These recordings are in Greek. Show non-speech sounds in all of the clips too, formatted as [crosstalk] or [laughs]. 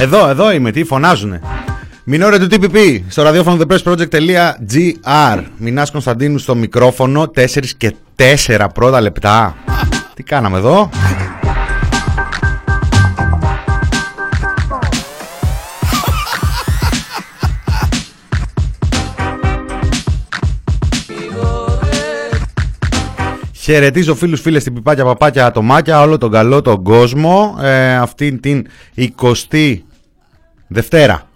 Εδώ, εδώ είμαι, τι φωνάζουνε. Μινόρε του TPP στο ραδιόφωνο thepressproject.gr Μινάς Κωνσταντίνου στο μικρόφωνο 4 και 4 πρώτα λεπτά Τι κάναμε εδώ; Χαιρετίζω φίλους φίλες στην πιπάκια παπάκια ατομάκια όλο τον καλό τον κόσμο ε, αυτήν την 20η Δευτέρα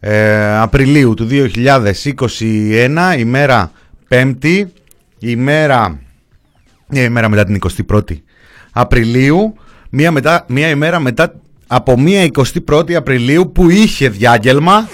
ε, Απριλίου του 2021 ημέρα Πέμπτη ημέρα, μια ημέρα μετά την 21η Απριλίου μια, μετά, μια ημέρα μετά από μια 21η Απριλίου που είχε διάγγελμα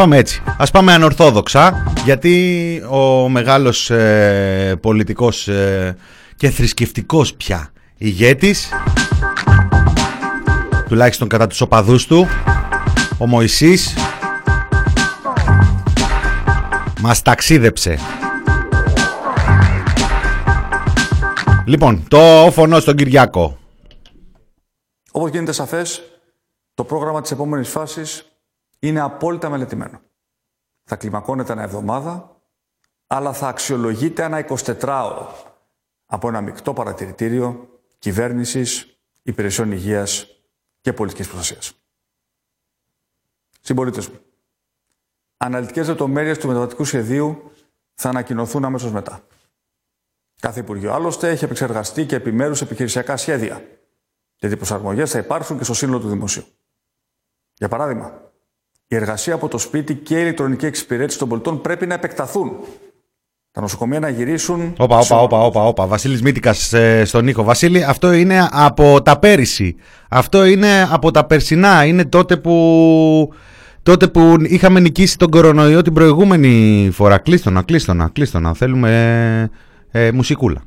πάμε έτσι. Ας πάμε ανορθόδοξα, γιατί ο μεγάλος ε, πολιτικός ε, και θρησκευτικός πια ηγέτης, τουλάχιστον κατά τους οπαδούς του, ο Μωυσής, μας ταξίδεψε. Λοιπόν, το φωνό στον Κυριάκο. Όπως γίνεται σαφές, το πρόγραμμα της επόμενης φάσης είναι απόλυτα μελετημένο. Θα κλιμακώνεται ένα εβδομάδα, αλλά θα αξιολογείται ένα 24ωρο από ένα μεικτό παρατηρητήριο κυβέρνησης, υπηρεσιών υγείας και πολιτικής προστασίας. Συμπολίτες μου, αναλυτικές λεπτομέρειες του μεταβατικού σχεδίου θα ανακοινωθούν αμέσως μετά. Κάθε Υπουργείο άλλωστε έχει επεξεργαστεί και επιμέρους επιχειρησιακά σχέδια, γιατί οι προσαρμογές θα υπάρξουν και στο σύνολο του δημοσίου. Για παράδειγμα, η εργασία από το σπίτι και η ηλεκτρονική εξυπηρέτηση των πολιτών πρέπει να επεκταθούν. Τα νοσοκομεία να γυρίσουν. Όπα, όπα, όπα, όπα, όπα. Βασίλης Μήτικας ε, στον ήχο. Βασίλη, αυτό είναι από τα πέρυσι. Αυτό είναι από τα περσινά. Είναι τότε που. Τότε που είχαμε νικήσει τον κορονοϊό την προηγούμενη φορά. Κλείστονα, κλείστονα, κλείστονα. Θέλουμε ε, ε, μουσικούλα.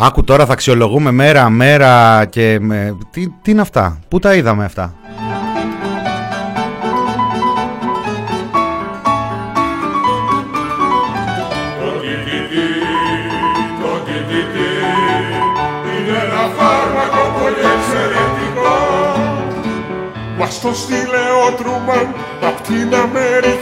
Άκου τώρα θα αξιολογούμε μέρα μέρα και με... τι, τι είναι αυτά, πού τα είδαμε αυτά; Μας το στείλε ο Τρούμαν απ' την Αμερική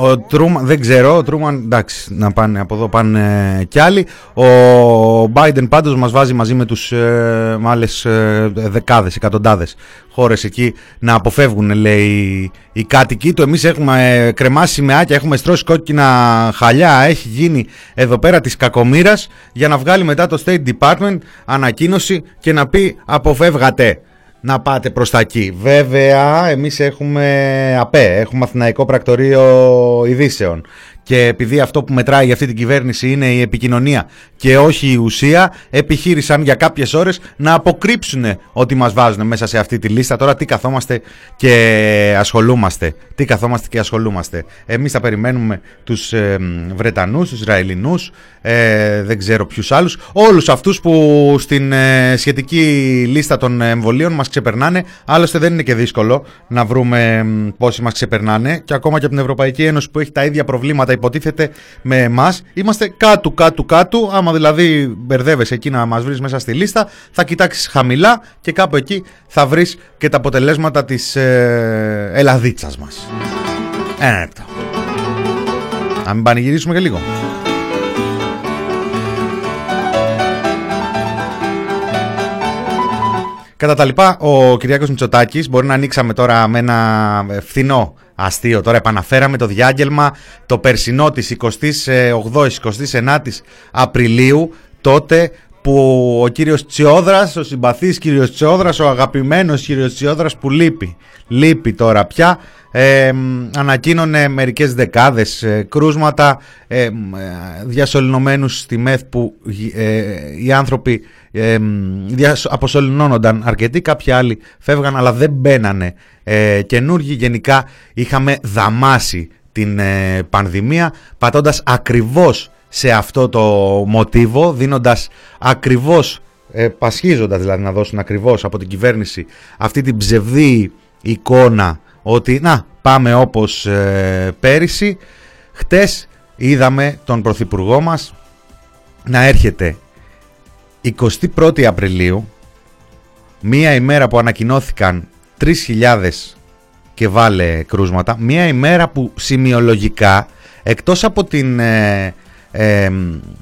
ο Τρούμαν, δεν ξέρω, ο Τρούμαν, εντάξει, να πάνε από εδώ πάνε κι άλλοι. Ο Biden πάντως μας βάζει μαζί με τους ε, με άλλες ε, δεκάδες, εκατοντάδες χώρες εκεί να αποφεύγουν, λέει, οι κάτοικοι του. Εμείς έχουμε ε, κρεμάσει σημαίακια, έχουμε στρώσει κόκκινα χαλιά, έχει γίνει εδώ πέρα της κακομήρας για να βγάλει μετά το State Department ανακοίνωση και να πει αποφεύγατε να πάτε προς τα εκεί. Βέβαια, εμείς έχουμε ΑΠΕ, έχουμε Αθηναϊκό Πρακτορείο Ειδήσεων και επειδή αυτό που μετράει για αυτή την κυβέρνηση είναι η επικοινωνία και όχι η ουσία, επιχείρησαν για κάποιες ώρες να αποκρύψουν ότι μας βάζουν μέσα σε αυτή τη λίστα. Τώρα τι καθόμαστε και ασχολούμαστε. Τι καθόμαστε και ασχολούμαστε. Εμείς θα περιμένουμε τους ε, Βρετανούς, τους Ισραηλινούς, ε, δεν ξέρω ποιους άλλους, όλους αυτούς που στην ε, σχετική λίστα των εμβολίων μας ξεπερνάνε. Άλλωστε δεν είναι και δύσκολο να βρούμε πόσοι μας ξεπερνάνε και ακόμα και από την Ευρωπαϊκή Ένωση που έχει τα ίδια προβλήματα υποτίθεται με εμάς. Είμαστε κάτω, κάτω, κάτω. Άμα δηλαδή μπερδεύεσαι εκεί να μας βρεις μέσα στη λίστα, θα κοιτάξεις χαμηλά και κάπου εκεί θα βρεις και τα αποτελέσματα της ε, Ελλαδίτσας μας. Ένα λεπτό. Να μην πανηγυρίσουμε και λίγο. Κατά τα λοιπά, ο Κυριάκος Μητσοτάκης μπορεί να ανοίξαμε τώρα με ένα φθηνό αστείο. Τώρα επαναφέραμε το διάγγελμα το περσινό της 28ης, 29ης Απριλίου, τότε που ο κύριος Τσιόδρας, ο συμπαθής κύριος Τσιόδρας, ο αγαπημένος κύριος Τσιόδρας που λείπει. Λείπει τώρα πια. Ε, ανακοίνωνε μερικές δεκάδες ε, κρούσματα ε, ε, διασωληνωμένους στη ΜΕΘ που ε, οι άνθρωποι ε, αποσωληνώνονταν αρκετοί, κάποιοι άλλοι φεύγαν αλλά δεν μπαίνανε ε, καινούργοι. Γενικά είχαμε δαμάσει την πανδημία πατώντας ακριβώς σε αυτό το μοτίβο, δίνοντας ακριβώς, ε, πασχίζοντας δηλαδή να δώσουν ακριβώς από την κυβέρνηση αυτή την ψευδή εικόνα ότι να πάμε όπως ε, πέρυσι. Χτες είδαμε τον Πρωθυπουργό μας να έρχεται 21η Απριλίου, μία ημέρα που ανακοινώθηκαν 3.000 και βάλε κρούσματα, μία ημέρα που σημειολογικά εκτός από την ε, ε,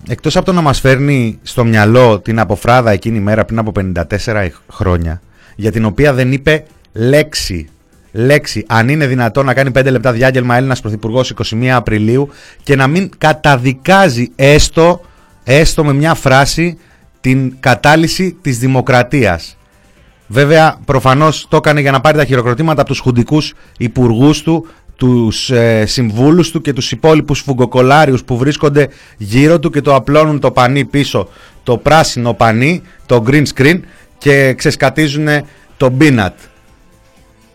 εκτός από το να μας φέρνει στο μυαλό την αποφράδα εκείνη η μέρα πριν από 54 χρόνια για την οποία δεν είπε λέξη λέξη αν είναι δυνατόν να κάνει 5 λεπτά διάγγελμα Έλληνας Πρωθυπουργός 21 Απριλίου και να μην καταδικάζει έστω, έστω με μια φράση την κατάλυση της δημοκρατίας. Βέβαια, προφανώς το έκανε για να πάρει τα χειροκροτήματα από τους χουντικούς υπουργούς του τους ε, συμβούλους του και τους υπόλοιπους φουγκοκολάριους που βρίσκονται γύρω του και το απλώνουν το πανί πίσω, το πράσινο πανί, το green screen και ξεσκατίζουν το peanut.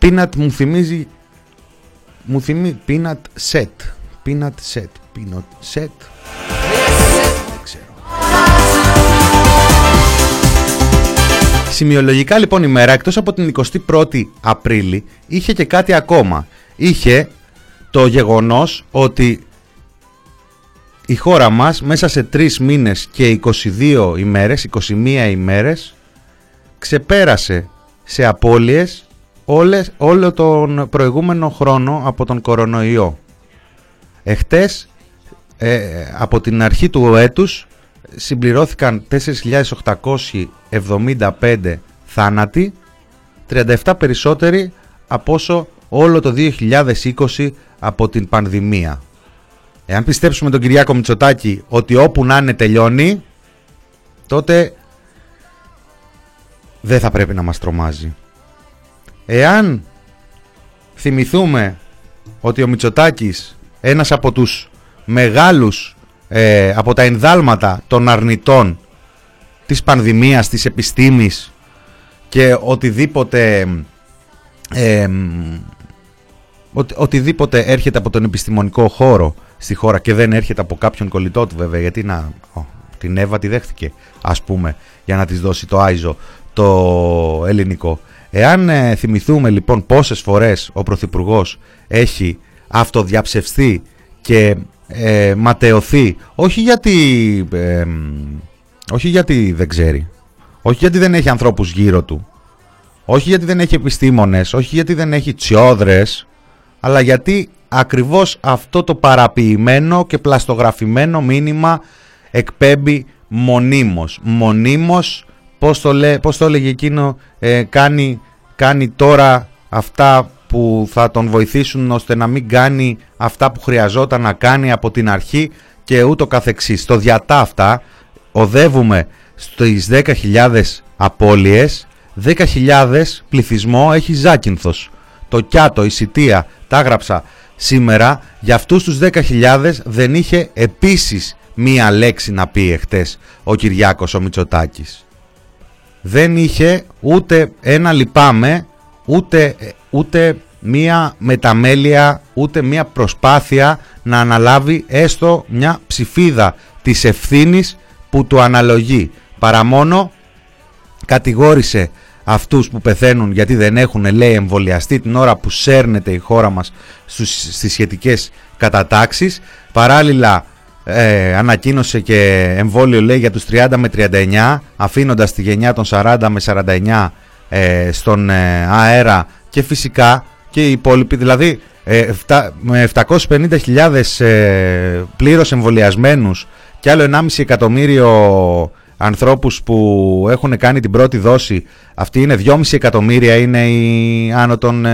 Peanut μου θυμίζει, μου θυμίζει peanut set, peanut set, peanut set. Δεν ξέρω. Σημειολογικά λοιπόν η μέρα εκτός από την 21η Απρίλη είχε και κάτι ακόμα είχε το γεγονός ότι η χώρα μας μέσα σε τρεις μήνες και 22 ημέρες, 21 ημέρες ξεπέρασε σε απώλειες όλες, όλο τον προηγούμενο χρόνο από τον κορονοϊό. Εχτες ε, από την αρχή του έτους συμπληρώθηκαν 4.875 θάνατοι, 37 περισσότεροι από όσο όλο το 2020 από την πανδημία. Εάν πιστέψουμε τον Κυριάκο Μητσοτάκη ότι όπου να είναι τελειώνει, τότε δεν θα πρέπει να μας τρομάζει. Εάν θυμηθούμε ότι ο Μητσοτάκης, ένας από τους μεγάλους, ε, από τα ενδάλματα των αρνητών της πανδημίας, της επιστήμης και οτιδήποτε ε, ότι, οτιδήποτε έρχεται από τον επιστημονικό χώρο στη χώρα και δεν έρχεται από κάποιον κολλητό του βέβαια γιατί να, την Εύα τη δέχτηκε ας πούμε για να της δώσει το Άιζο το ελληνικό. Εάν ε, θυμηθούμε λοιπόν πόσες φορές ο Πρωθυπουργός έχει αυτοδιαψευστεί και ε, ματαιωθεί όχι γιατί, ε, όχι γιατί δεν ξέρει, όχι γιατί δεν έχει ανθρώπους γύρω του, όχι γιατί δεν έχει επιστήμονες, όχι γιατί δεν έχει τσιόδρες, αλλά γιατί ακριβώς αυτό το παραποιημένο και πλαστογραφημένο μήνυμα εκπέμπει μονίμως. Μονίμως, πώς το, λέ, πώς το έλεγε εκείνο, ε, κάνει, κάνει τώρα αυτά που θα τον βοηθήσουν ώστε να μην κάνει αυτά που χρειαζόταν να κάνει από την αρχή και ούτω καθεξής. Το διατά αυτά οδεύουμε στις 10.000 απώλειες, 10.000 πληθυσμό έχει Ζάκυνθος. Το Κιάτο, η Σιτία, τα έγραψα σήμερα, για αυτούς τους 10.000 δεν είχε επίσης μία λέξη να πει εχθές ο Κυριάκος ο Μητσοτάκης. Δεν είχε ούτε ένα λυπάμαι, ούτε, ούτε μία μεταμέλεια, ούτε μία προσπάθεια να αναλάβει έστω μια ψηφίδα της ευθύνης που του αναλογεί. Παρά μόνο κατηγόρησε αυτούς που πεθαίνουν γιατί δεν έχουν λέει εμβολιαστεί την ώρα που σέρνεται η χώρα μας στις σχετικές κατατάξεις. Παράλληλα ε, ανακοίνωσε και εμβόλιο λέει για τους 30 με 39 αφήνοντας τη γενιά των 40 με 49 ε, στον ε, αέρα και φυσικά και οι υπόλοιποι δηλαδή ε, με 750.000 ε, πλήρως εμβολιασμένους και άλλο 1,5 εκατομμύριο ανθρώπους που έχουν κάνει την πρώτη δόση, αυτοί είναι 2,5 εκατομμύρια, είναι οι άνω των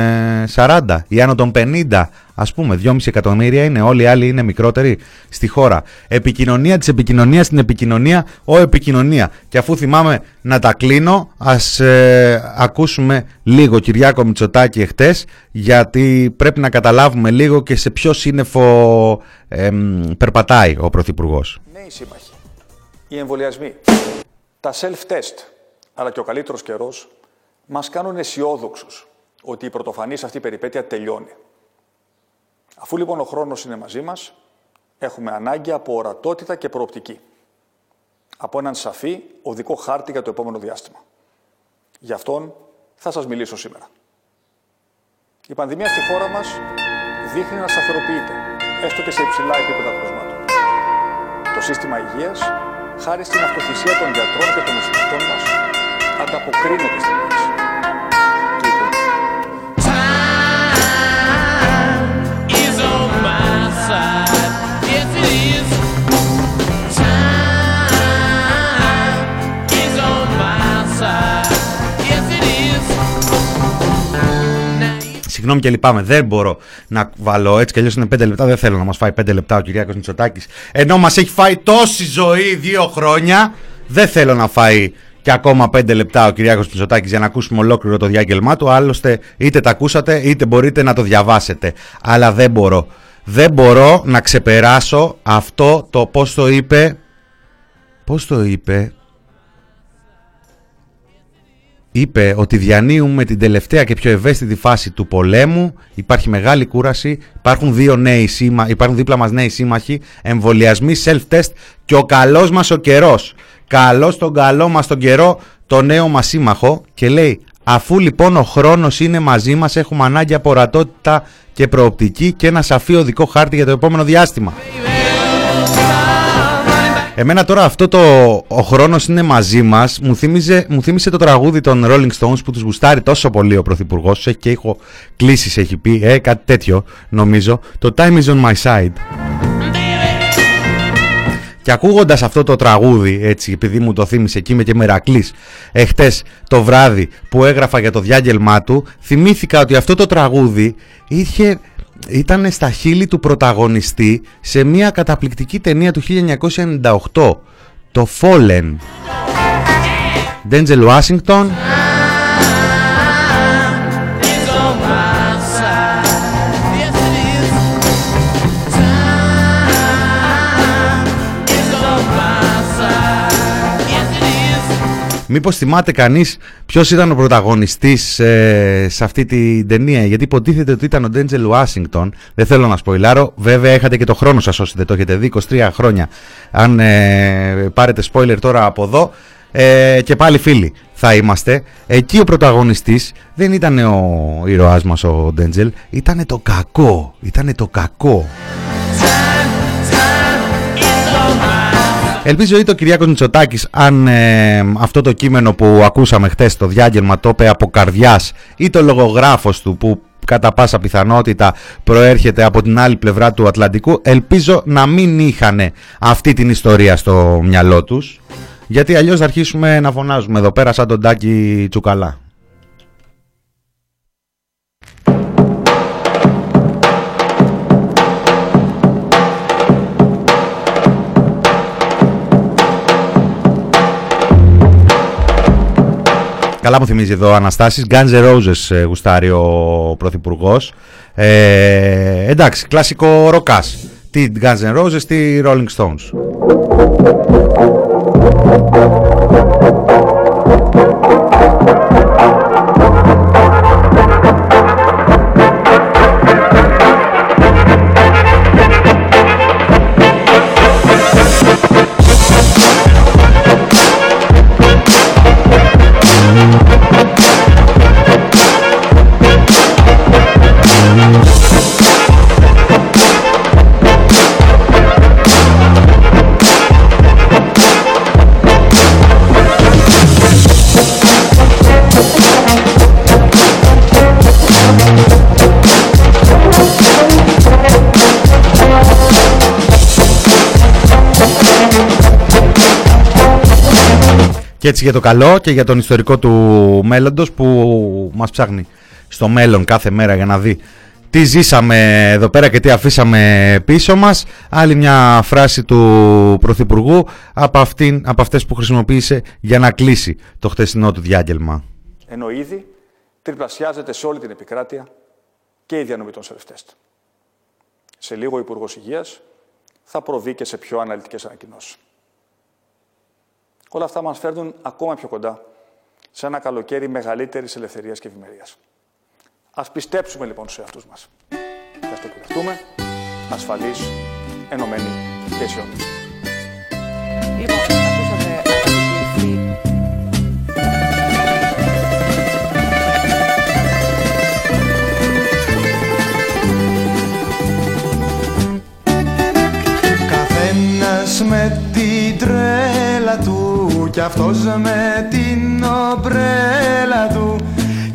40, οι άνω των 50, Α πούμε, 2,5 εκατομμύρια είναι, όλοι οι άλλοι είναι μικρότεροι στη χώρα. Επικοινωνία της επικοινωνίας στην επικοινωνία, ο επικοινωνία. Και αφού θυμάμαι να τα κλείνω, ας ε, ακούσουμε λίγο Κυριάκο Μητσοτάκη εχθές, γιατί πρέπει να καταλάβουμε λίγο και σε ποιο σύννεφο ε, περπατάει ο Πρωθυπουργός. Νέοι σύμμαχοι, οι εμβολιασμοί, τα self-test, αλλά και ο καλύτερος καιρός μας κάνουν αισιόδοξους ότι η πρωτοφανής αυτή περιπέτεια τελειώνει. Αφού λοιπόν ο χρόνος είναι μαζί μας, έχουμε ανάγκη από ορατότητα και προοπτική. Από έναν σαφή οδικό χάρτη για το επόμενο διάστημα. Γι' αυτόν θα σας μιλήσω σήμερα. Η πανδημία στη χώρα μας δείχνει να σταθεροποιείται, έστω και σε υψηλά επίπεδα κρούσματων. Το σύστημα υγείας, χάρη στην αυτοθυσία των γιατρών και των νοσηλευτών μας, ανταποκρίνεται στην κρίση. Συγγνώμη και λυπάμαι, δεν μπορώ να βάλω έτσι κι αλλιώς είναι 5 λεπτά. Δεν θέλω να μας φάει 5 λεπτά ο Κυριάκος Μητσοτάκης. Ενώ μας έχει φάει τόση ζωή δύο χρόνια, δεν θέλω να φάει και ακόμα 5 λεπτά ο Κυριάκος Μητσοτάκης για να ακούσουμε ολόκληρο το διάγγελμά του. Άλλωστε, είτε τα ακούσατε είτε μπορείτε να το διαβάσετε. Αλλά δεν μπορώ. Δεν μπορώ να ξεπεράσω αυτό το πώς το είπε. Πώς το είπε είπε ότι διανύουμε την τελευταία και πιο ευαίσθητη φάση του πολέμου. Υπάρχει μεγάλη κούραση. Υπάρχουν, δύο νέοι σύμα, υπάρχουν δίπλα μας νέοι σύμμαχοι, εμβολιασμοί, self-test και ο καλός μας ο καιρός. Καλός τον καλό μας τον καιρό, το νέο μας σύμμαχο και λέει αφού λοιπόν ο χρόνος είναι μαζί μας έχουμε ανάγκη από ορατότητα και προοπτική και ένα σαφή οδικό χάρτη για το επόμενο διάστημα. Εμένα τώρα αυτό το ο χρόνος είναι μαζί μας μου θύμιζε, μου θύμισε το τραγούδι των Rolling Stones που τους γουστάρει τόσο πολύ ο Πρωθυπουργός. Έχει και έχω κλήσεις έχει πει, ε, κάτι τέτοιο νομίζω. Το Time is on my side. Και ακούγοντας αυτό το τραγούδι, έτσι, επειδή μου το θύμισε εκεί είμαι και μερακλής, εχθές το βράδυ που έγραφα για το διάγγελμά του, θυμήθηκα ότι αυτό το τραγούδι είχε ήταν στα χείλη του πρωταγωνιστή σε μια καταπληκτική ταινία του 1998, το Fallen. Denzel Washington Μήπως θυμάται κανείς ποιος ήταν ο πρωταγωνιστής ε, σε αυτή την ταινία; Γιατί υποτίθεται ότι ήταν ο Ντέντζελ Ουάσιγκτον. Δεν θέλω να σποιλάρω. Βέβαια είχατε και το χρόνο σας όσοι δεν το έχετε δει. 23 χρόνια. Αν ε, πάρετε spoiler τώρα από εδώ. Ε, και πάλι φίλοι θα είμαστε. Εκεί ο πρωταγωνιστής δεν ήταν ο ήρωάς μας ο Ντέντζελ. Ήταν το κακό. Ήταν το κακό Ελπίζω είτε ο Κυριάκος Μητσοτάκης αν ε, αυτό το κείμενο που ακούσαμε χτες το διάγγελμα το είπε από καρδιάς ή το λογογράφος του που κατά πάσα πιθανότητα προέρχεται από την άλλη πλευρά του Ατλαντικού ελπίζω να μην είχαν αυτή την ιστορία στο μυαλό τους γιατί αλλιώς θα αρχίσουμε να φωνάζουμε εδώ πέρα σαν τον Τάκη Τσουκαλά. Καλά μου θυμίζει εδώ Αναστάσεις. Guns N' Roses ε, γουστάρει ο Πρωθυπουργός. Ε, εντάξει, κλασικό ροκάς. Τι Guns N' Roses, τι Rolling Stones. Και έτσι για το καλό και για τον ιστορικό του μέλλοντος που μας ψάχνει στο μέλλον κάθε μέρα για να δει τι ζήσαμε εδώ πέρα και τι αφήσαμε πίσω μας. Άλλη μια φράση του Πρωθυπουργού από, αυτήν, από αυτές που χρησιμοποίησε για να κλείσει το χτεσινό του διάγγελμα. Ενώ ήδη τριπλασιάζεται σε όλη την επικράτεια και η διανομή των self-test. Σε λίγο ο Υπουργός Υγείας θα προβεί και σε πιο αναλυτικές ανακοινώσεις. Όλα αυτά μας φέρνουν ακόμα πιο κοντά σε ένα καλοκαίρι μεγαλύτερης ελευθερίας και ευημερίας. Ας πιστέψουμε λοιπόν στους εαυτούς μας. Και ας το κουρευτούμε ασφαλείς, ενωμένοι και αισιόδοξοι. Κι αυτός με την ομπρέλα του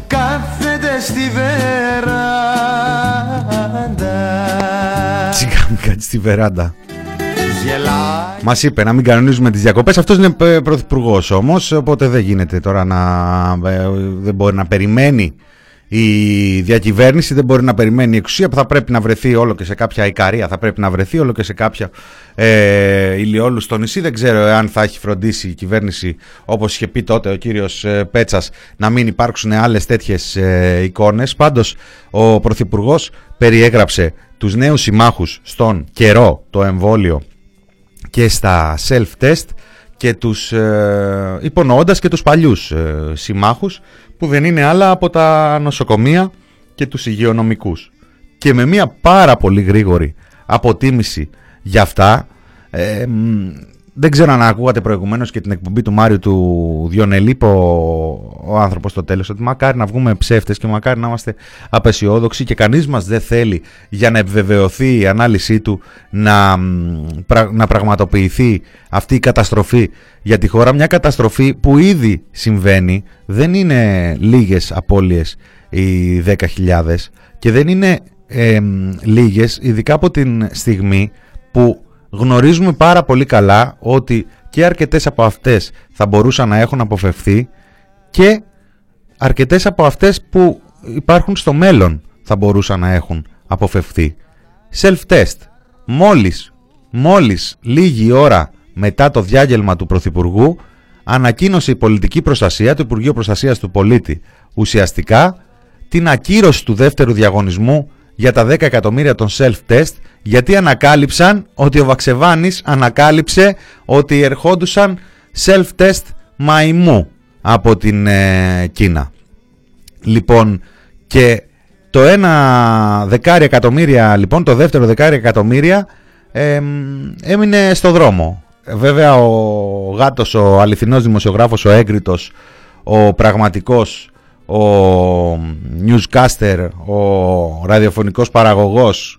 κάθεται στη βεράντα Σιγά κάτι στη βεράντα. Γελάει Μας είπε να μην κανονίζουμε τις διακοπές. Αυτός είναι ε, πρωθυπουργός όμως, οπότε δεν γίνεται τώρα να. ε, δεν μπορεί να περιμένει η διακυβέρνηση, δεν μπορεί να περιμένει η εξουσία που θα πρέπει να βρεθεί όλο και σε κάποια Ικαρία, θα πρέπει να βρεθεί όλο και σε κάποια ε, ηλιόλους στο νησί. Δεν ξέρω αν θα έχει φροντίσει η κυβέρνηση, όπως είχε πει τότε ο κύριος Πέτσας, να μην υπάρξουν άλλες τέτοιες ε, εικόνες. Πάντως, ο πρωθυπουργός περιέγραψε τους νέους συμμάχους στον καιρό το εμβόλιο και στα self-test και τους ε, υπονοώντας και τους παλιούς ε, συμμάχους που δεν είναι άλλα από τα νοσοκομεία και τους υγειονομικούς. Και με μια πάρα πολύ γρήγορη αποτίμηση για αυτά ε, μ, δεν ξέρω αν ακούγατε προηγουμένως και την εκπομπή του Μάριου του Διονελή είπε ο, ο άνθρωπος στο τέλος ότι μακάρι να βγούμε ψεύτες και μακάρι να είμαστε απεσιόδοξοι και κανείς μας δεν θέλει για να επιβεβαιωθεί η ανάλυση του να, μ, πρα- να πραγματοποιηθεί αυτή η καταστροφή για τη χώρα. Μια καταστροφή που ήδη συμβαίνει, δεν είναι λίγες απώλειες οι 10.000 και δεν είναι ε, μ, λίγες ειδικά από την στιγμή που γνωρίζουμε πάρα πολύ καλά ότι και αρκετές από αυτές θα μπορούσαν να έχουν αποφευθεί και αρκετές από αυτές που υπάρχουν στο μέλλον θα μπορούσαν να έχουν αποφευθεί. Self-test. Μόλις, μόλις λίγη ώρα μετά το διάγγελμα του Πρωθυπουργού ανακοίνωσε η πολιτική προστασία, το Υπουργείο Προστασίας του Πολίτη ουσιαστικά την ακύρωση του δεύτερου διαγωνισμού για τα 10 εκατομμύρια των self-test γιατί ανακάλυψαν ότι ο Βαξεβάνης ανακάλυψε ότι ερχόντουσαν self-test μαϊμού από την ε, Κίνα. Λοιπόν, και το ένα δεκάρι εκατομμύρια, λοιπόν, το δεύτερο δεκάρι εκατομμύρια ε, έμεινε στο δρόμο. Βέβαια ο γάτος, ο αληθινός δημοσιογράφος, ο έγκριτος, ο πραγματικός, ο newscaster, ο ραδιοφωνικός παραγωγός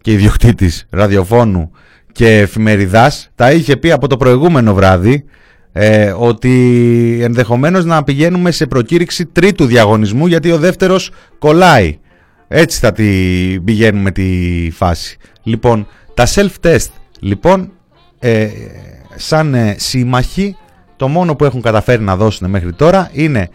και ιδιοκτήτης ραδιοφώνου και εφημεριδάς τα είχε πει από το προηγούμενο βράδυ ε, ότι ενδεχομένως να πηγαίνουμε σε προκήρυξη τρίτου διαγωνισμού γιατί ο δεύτερος κολλάει. Έτσι θα τη πηγαίνουμε τη φάση. Λοιπόν, τα self-test λοιπόν ε, σαν ε, σύμμαχοι το μόνο που έχουν καταφέρει να δώσουν μέχρι τώρα είναι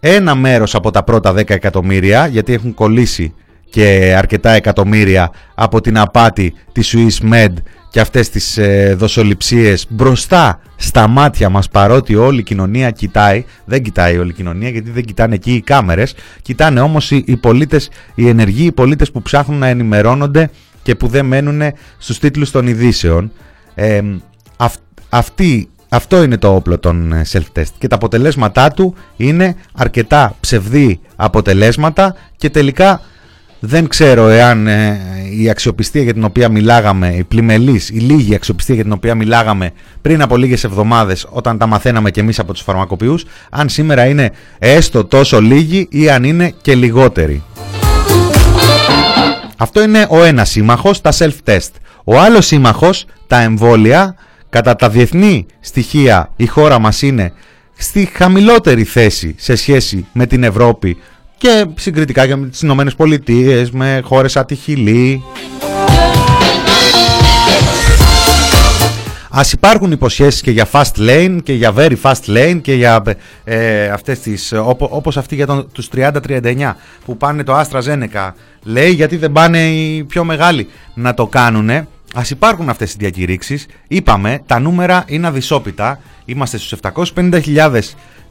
ένα μέρος από τα πρώτα 10 εκατομμύρια γιατί έχουν κολλήσει και αρκετά εκατομμύρια από την απάτη της Swiss Med και αυτές τις ε, δοσοληψίες μπροστά στα μάτια μας παρότι όλη η κοινωνία κοιτάει δεν κοιτάει όλη η κοινωνία γιατί δεν κοιτάνε εκεί οι κάμερες κοιτάνε όμως οι, οι πολίτες, οι ενεργοί οι πολίτες που ψάχνουν να ενημερώνονται και που δεν μένουν στους τίτλους των ειδήσεων. Ε, αυ, αυτή αυτό είναι το όπλο των ε, self-test και τα αποτελέσματά του είναι αρκετά ψευδή αποτελέσματα και τελικά δεν ξέρω εάν ε, η αξιοπιστία για την οποία μιλάγαμε, η πλημελής, η λίγη αξιοπιστία για την οποία μιλάγαμε πριν από λίγες εβδομάδες όταν τα μαθαίναμε και εμείς από τους φαρμακοποιούς, αν σήμερα είναι έστω τόσο λίγη ή αν είναι και λιγότερη. Αυτό είναι ο ένας σύμμαχος, τα self-test. Ο άλλος σύμμαχος, τα εμβόλια, κατά τα διεθνή στοιχεία η χώρα μας είναι στη χαμηλότερη θέση σε σχέση με την Ευρώπη και συγκριτικά και με τις Ηνωμένες Πολιτείες, με χώρες ατυχηλή. Ας υπάρχουν υποσχέσεις και για fast lane και για very fast lane και για ε, αυτές τις, όπω, όπως αυτή για τον, τους 30-39 που πάνε το AstraZeneca λέει γιατί δεν πάνε οι πιο μεγάλοι να το κάνουνε. Ας υπάρχουν αυτές οι διακηρύξεις. Είπαμε, τα νούμερα είναι αδυσόπιτα. Είμαστε στους 750.000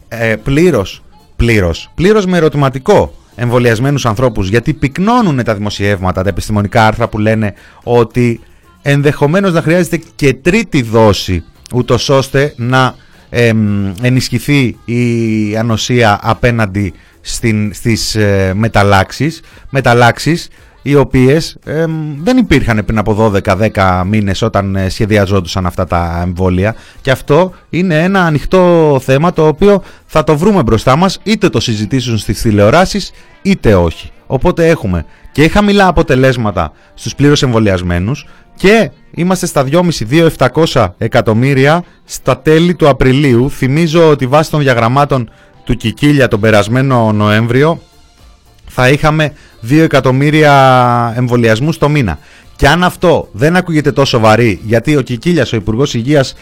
ε, πλήρως, πλήρως, πλήρως με ερωτηματικό εμβολιασμένους ανθρώπους γιατί πυκνώνουν τα δημοσιεύματα, τα επιστημονικά άρθρα που λένε ότι ενδεχομένως να χρειάζεται και τρίτη δόση ούτως ώστε να ενισχυθεί η ανοσία απέναντι στην, στις ε, μεταλλάξεις, μεταλλάξεις οι οποίες δεν υπήρχαν πριν από 12-10 μήνες όταν ε, σχεδιαζόντουσαν αυτά τα εμβόλια και αυτό είναι ένα ανοιχτό θέμα το οποίο θα το βρούμε μπροστά μας είτε το συζητήσουν στις τηλεοράσεις είτε όχι. Οπότε έχουμε και χαμηλά αποτελέσματα στους πλήρως εμβολιασμένους και είμαστε στα 2.500-2.700 εκατομμύρια στα τέλη του Απριλίου. Θυμίζω ότι βάσει των διαγραμμάτων του Κικίλια τον περασμένο Νοέμβριο θα είχαμε 2 εκατομμύρια εμβολιασμούς το μήνα. Και αν αυτό δεν ακούγεται τόσο βαρύ, γιατί ο Κικίλιας, ο Υπουργός Υγείας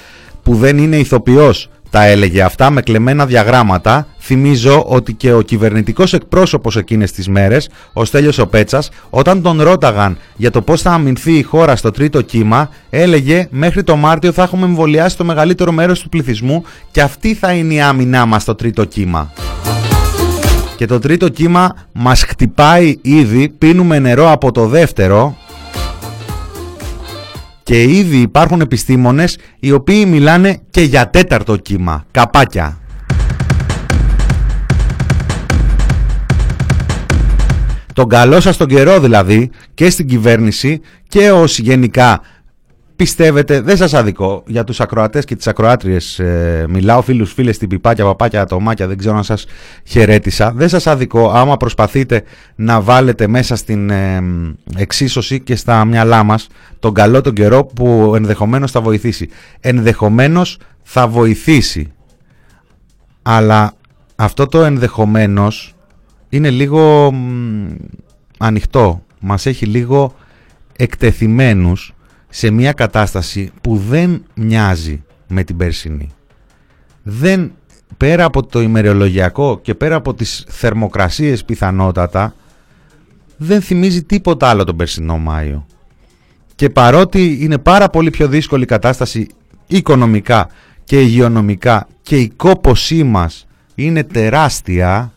που δεν είναι ηθοποιός, τα έλεγε αυτά με κλεμμένα διαγράμματα. Θυμίζω ότι και ο κυβερνητικός εκπρόσωπος εκείνες τις μέρες, ο Στέλιος ο Πέτσας, όταν τον ρώταγαν για το πώς θα αμυνθεί η χώρα στο τρίτο κύμα, έλεγε μέχρι το Μάρτιο θα έχουμε εμβολιάσει το μεγαλύτερο μέρος του πληθυσμού και αυτή θα είναι η άμυνά μας στο τρίτο κύμα. Και το τρίτο κύμα μας χτυπάει ήδη, πίνουμε νερό από το δεύτερο και ήδη υπάρχουν επιστήμονες οι οποίοι μιλάνε και για τέταρτο κύμα, καπάκια. Τον καλό σας τον καιρό δηλαδή και στην κυβέρνηση και ως γενικά πιστεύετε, δεν σας αδικό για τους ακροατές και τις ακροάτριες ε, μιλάω φίλους, φίλες, την πιπάκια, παπάκια, ατομάκια, δεν ξέρω αν σας χαιρέτησα. Δεν σας αδικό άμα προσπαθείτε να βάλετε μέσα στην ε, εξίσωση και στα μυαλά μας τον καλό τον καιρό που ενδεχομένως θα βοηθήσει. Ενδεχομένως θα βοηθήσει αλλά αυτό το ενδεχομένως είναι λίγο ανοιχτό. Μας έχει λίγο εκτεθειμένους σε μια κατάσταση που δεν μοιάζει με την περσινή. Δεν, πέρα από το ημερολογιακό και πέρα από τις θερμοκρασίες πιθανότατα, δεν θυμίζει τίποτα άλλο τον περσινό Μάιο. Και παρότι είναι πάρα πολύ πιο δύσκολη η κατάσταση οικονομικά και υγειονομικά και η κόπωσή μας είναι τεράστια,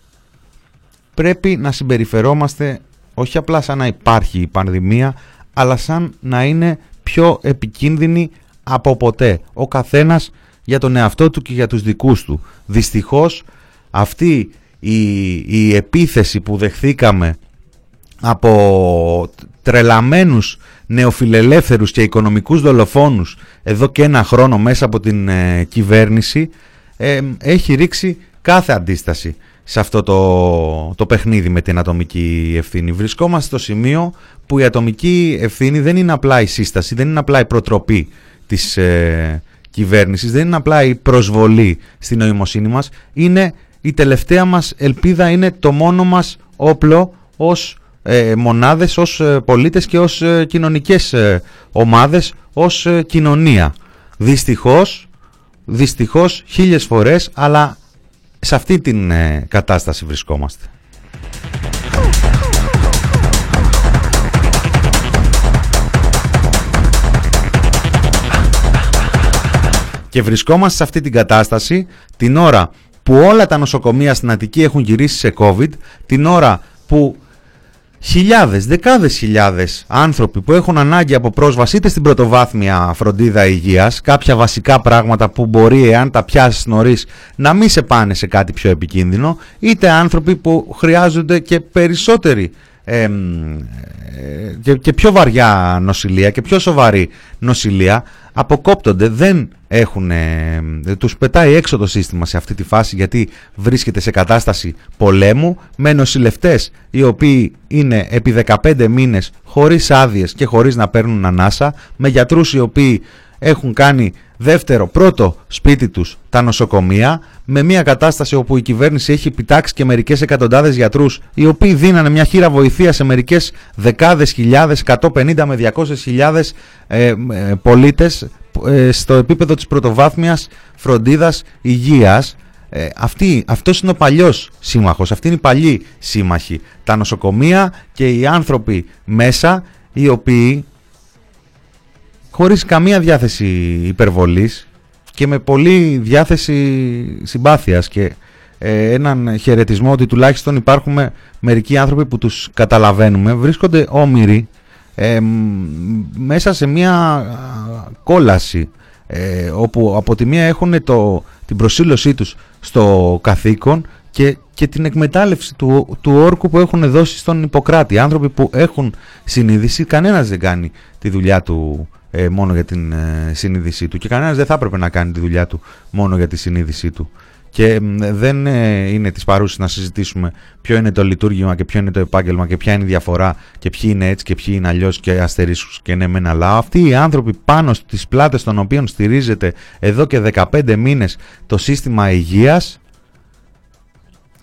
πρέπει να συμπεριφερόμαστε όχι απλά σαν να υπάρχει η πανδημία, αλλά σαν να είναι πιο επικίνδυνη από ποτέ. Ο καθένας για τον εαυτό του και για τους δικούς του. Δυστυχώς αυτή η, η επίθεση που δεχθήκαμε από τρελαμένους νεοφιλελεύθερους και οικονομικούς δολοφόνους εδώ και ένα χρόνο μέσα από την ε, κυβέρνηση ε, έχει ρίξει κάθε αντίσταση σε αυτό το, το παιχνίδι με την ατομική ευθύνη. Βρισκόμαστε στο σημείο που η ατομική ευθύνη δεν είναι απλά η σύσταση, δεν είναι απλά η προτροπή της ε, κυβέρνησης, δεν είναι απλά η προσβολή στην νοημοσύνη μας, είναι η τελευταία μας ελπίδα, είναι το μόνο μας όπλο ως ε, μονάδες, ως ε, πολίτες και ως ε, κοινωνικές ε, ομάδες, ως κοινωνία. Δυστυχώς, δυστυχώς χίλιες φορές, αλλά σε αυτή την κατάσταση βρισκόμαστε. Και βρισκόμαστε σε αυτή την κατάσταση την ώρα που όλα τα νοσοκομεία στην Αττική έχουν γυρίσει σε COVID, την ώρα που χιλιάδες, δεκάδες χιλιάδες άνθρωποι που έχουν ανάγκη από πρόσβαση είτε στην πρωτοβάθμια φροντίδα υγείας, κάποια βασικά πράγματα που μπορεί εάν τα πιάσεις νωρίς να μην σε πάνε σε κάτι πιο επικίνδυνο, είτε άνθρωποι που χρειάζονται και περισσότερη ε, και, και πιο βαριά νοσηλεία και πιο σοβαρή νοσηλεία αποκόπτονται, δεν έχουν, ε, τους πετάει έξω το σύστημα σε αυτή τη φάση γιατί βρίσκεται σε κατάσταση πολέμου με νοσηλευτές οι οποίοι είναι επί 15 μήνες χωρίς άδειες και χωρίς να παίρνουν ανάσα, με γιατρούς οι οποίοι έχουν κάνει δεύτερο, πρώτο σπίτι τους τα νοσοκομεία με μια κατάσταση όπου η κυβέρνηση έχει επιτάξει και μερικές εκατοντάδες γιατρούς οι οποίοι δίνανε μια χείρα βοηθεία σε μερικές δεκάδες χιλιάδες, 150 με 200 χιλιάδες ε, ε, πολίτες ε, στο επίπεδο της πρωτοβάθμιας φροντίδας υγείας ε, αυτή, αυτός είναι ο παλιός σύμμαχος, αυτή είναι η παλιή σύμμαχη. Τα νοσοκομεία και οι άνθρωποι μέσα οι οποίοι χωρίς καμία διάθεση υπερβολής και με πολλή διάθεση συμπάθειας και ε, έναν χαιρετισμό ότι τουλάχιστον υπάρχουν μερικοί άνθρωποι που τους καταλαβαίνουμε βρίσκονται όμοιροι ε, μέσα σε μια κόλαση ε, όπου από τη μία έχουν το, την προσήλωσή τους στο καθήκον και, και την εκμετάλλευση του, του όρκου που έχουν δώσει στον Ιπποκράτη. Άνθρωποι που έχουν συνείδηση, κανένας δεν κάνει τη δουλειά του ε, μόνο για την ε, συνείδησή του και κανένας δεν θα έπρεπε να κάνει τη δουλειά του μόνο για τη συνείδησή του. Και δεν ε, είναι της παρούσης να συζητήσουμε ποιο είναι το λειτουργήμα και ποιο είναι το επάγγελμα και ποια είναι η διαφορά και ποιοι είναι έτσι και ποιοι είναι αλλιώς και αστερίσκους και ναι μεν αλλά αυτοί οι άνθρωποι πάνω στις πλάτες των οποίων στηρίζεται εδώ και 15 μήνες το σύστημα υγείας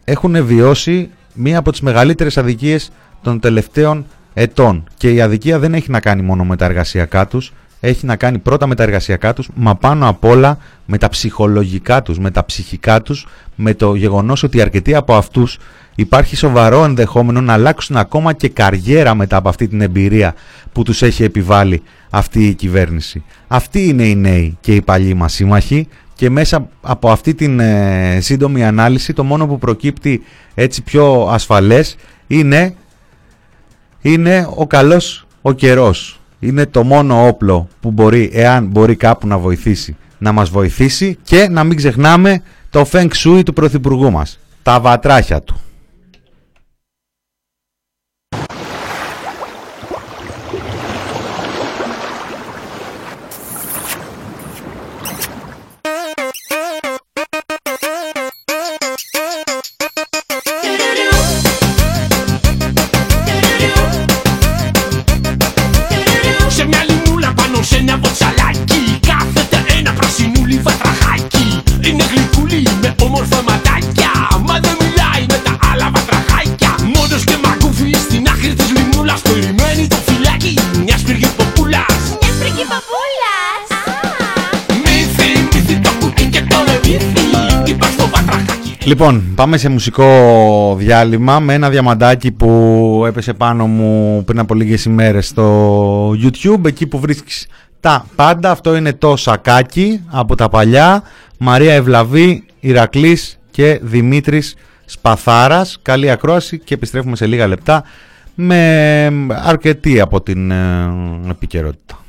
έχουν βιώσει μία από τις μεγαλύτερες αδικίες των τελευταίων ετών και η αδικία δεν έχει να κάνει μόνο με τα εργασιακά τους έχει να κάνει πρώτα με τα εργασιακά τους, μα πάνω απ' όλα με τα ψυχολογικά τους, με τα ψυχικά τους, με το γεγονός ότι αρκετοί από αυτούς υπάρχει σοβαρό ενδεχόμενο να αλλάξουν ακόμα και καριέρα μετά από αυτή την εμπειρία που τους έχει επιβάλει αυτή η κυβέρνηση. Αυτοί είναι οι νέοι και οι παλιοί μας σύμμαχοι και μέσα από αυτή την ε, σύντομη ανάλυση το μόνο που προκύπτει έτσι πιο ασφαλές είναι, είναι ο καλός ο καιρός είναι το μόνο όπλο που μπορεί, εάν μπορεί κάπου να βοηθήσει, να μας βοηθήσει και να μην ξεχνάμε το Feng Shui του Πρωθυπουργού μας, τα βατράχια του. Λοιπόν, πάμε σε μουσικό διάλειμμα με ένα διαμαντάκι που έπεσε πάνω μου πριν από λίγες ημέρες στο YouTube, εκεί που βρίσκεις τα πάντα. Αυτό είναι το σακάκι από τα παλιά. Μαρία Ευλαβή, Ηρακλής και Δημήτρης Σπαθάρας. Καλή ακρόαση και επιστρέφουμε σε λίγα λεπτά με αρκετή από την ε, επικαιρότητα.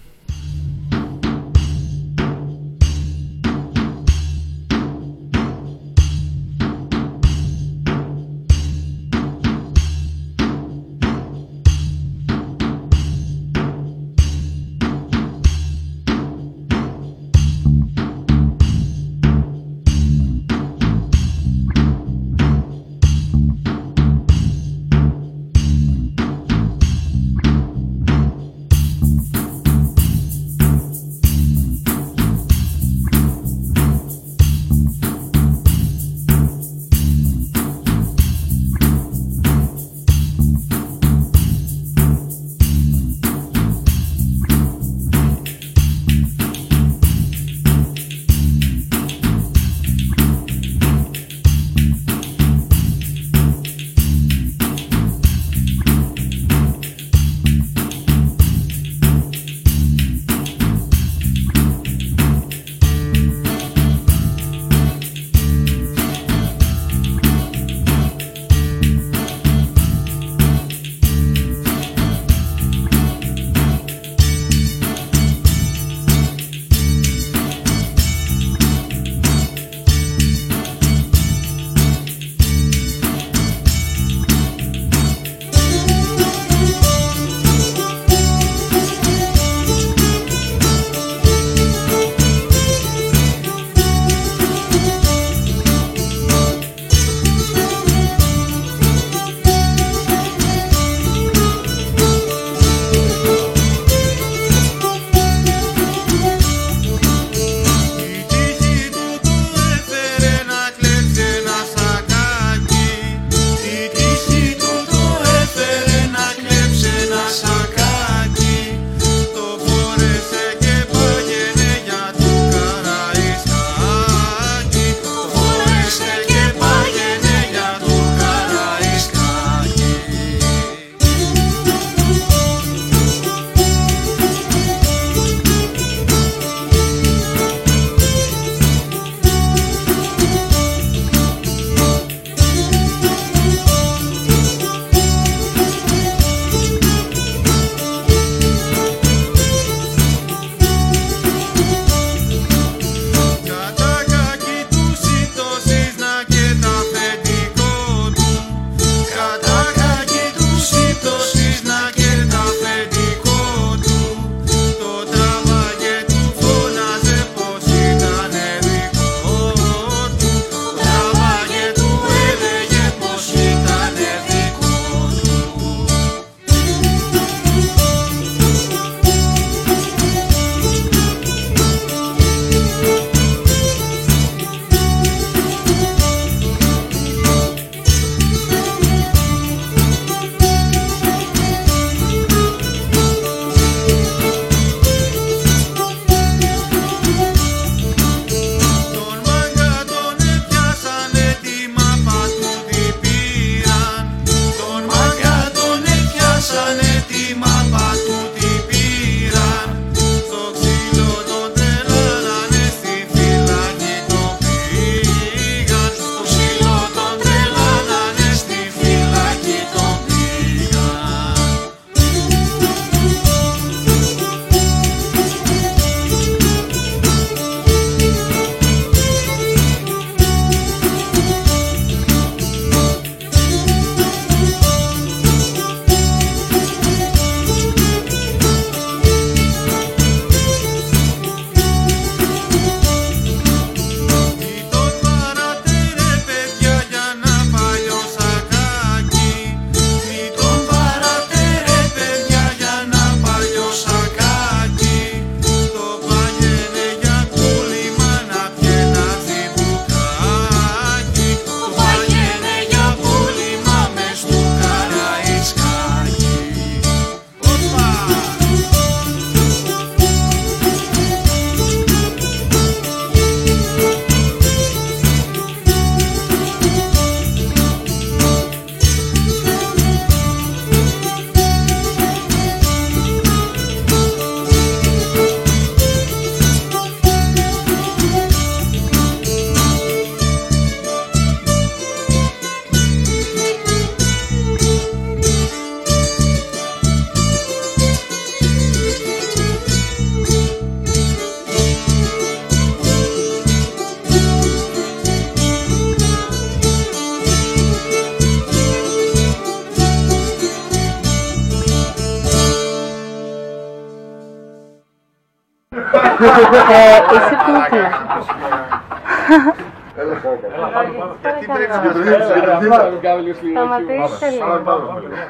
Σταματήστε λίγο.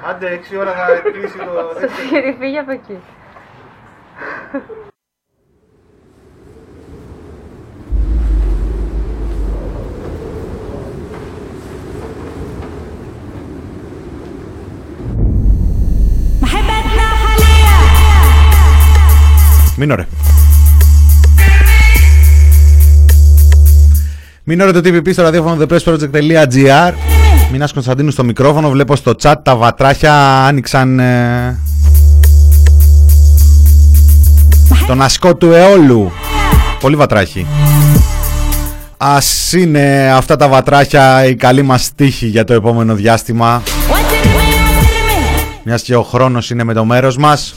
Άντε, ώρα να κλείσει το... [laughs] Στο χέρι, φύγει από εκεί. Μην ωραία. Μην ώρα το TPP στο ραδιόφωνο thepressproject.gr Μινάς Κωνσταντίνου στο μικρόφωνο, βλέπω στο chat τα βατράχια άνοιξαν ε... τον ασκό του αιώλου. Πολύ βατράχι. Ας είναι αυτά τα βατράχια η καλή μας τύχη για το επόμενο διάστημα. Μιας και ο χρόνος είναι με το μέρος μας.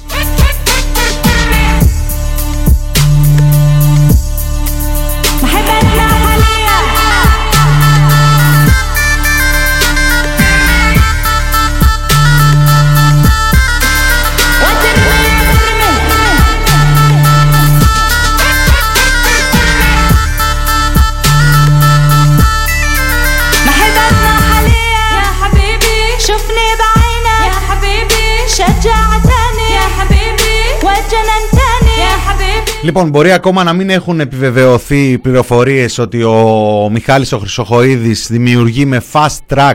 Λοιπόν, μπορεί ακόμα να μην έχουν επιβεβαιωθεί οι πληροφορίες ότι ο Μιχάλης ο Χρυσοχοίδης δημιουργεί με fast track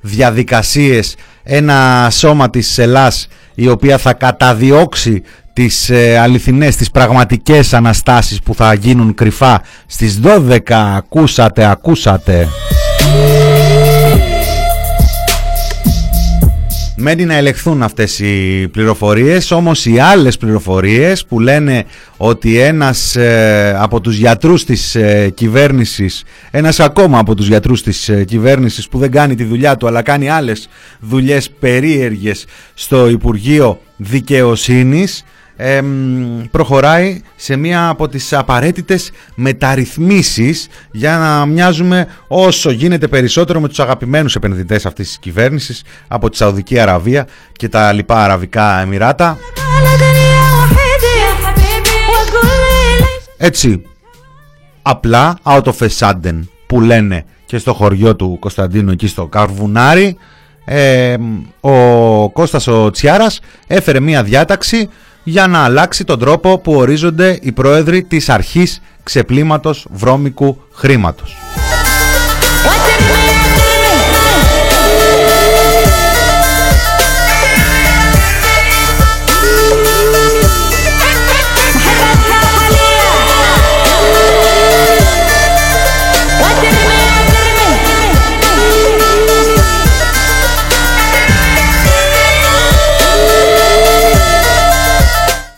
διαδικασίες ένα σώμα της Ελλάς η οποία θα καταδιώξει τις ε, αληθινές, τις πραγματικές αναστάσεις που θα γίνουν κρυφά στις 12. Ακούσατε, ακούσατε. Μένει να ελεγχθούν αυτές οι πληροφορίες, όμως οι άλλες πληροφορίες που λένε ότι ένας ε, από τους γιατρούς της ε, κυβέρνησης, ένας ακόμα από τους γιατρούς της ε, κυβέρνησης που δεν κάνει τη δουλειά του αλλά κάνει άλλες δουλειές περίεργες στο Υπουργείο Δικαιοσύνης, εμ, προχωράει σε μία από τις απαραίτητες μεταρρυθμίσεις για να μοιάζουμε όσο γίνεται περισσότερο με τους αγαπημένους επενδυτές αυτής της κυβέρνησης από τη Σαουδική Αραβία και τα λοιπά Αραβικά Εμμυράτα. Έτσι, απλά out of a sudden που λένε και στο χωριό του Κωνσταντίνου εκεί στο Καρβουνάρι ο Κώστας ο Τσιάρας έφερε μια διάταξη για να αλλάξει τον τρόπο που ορίζονται οι πρόεδροι της αρχής ξεπλήματος βρώμικου χρήματος.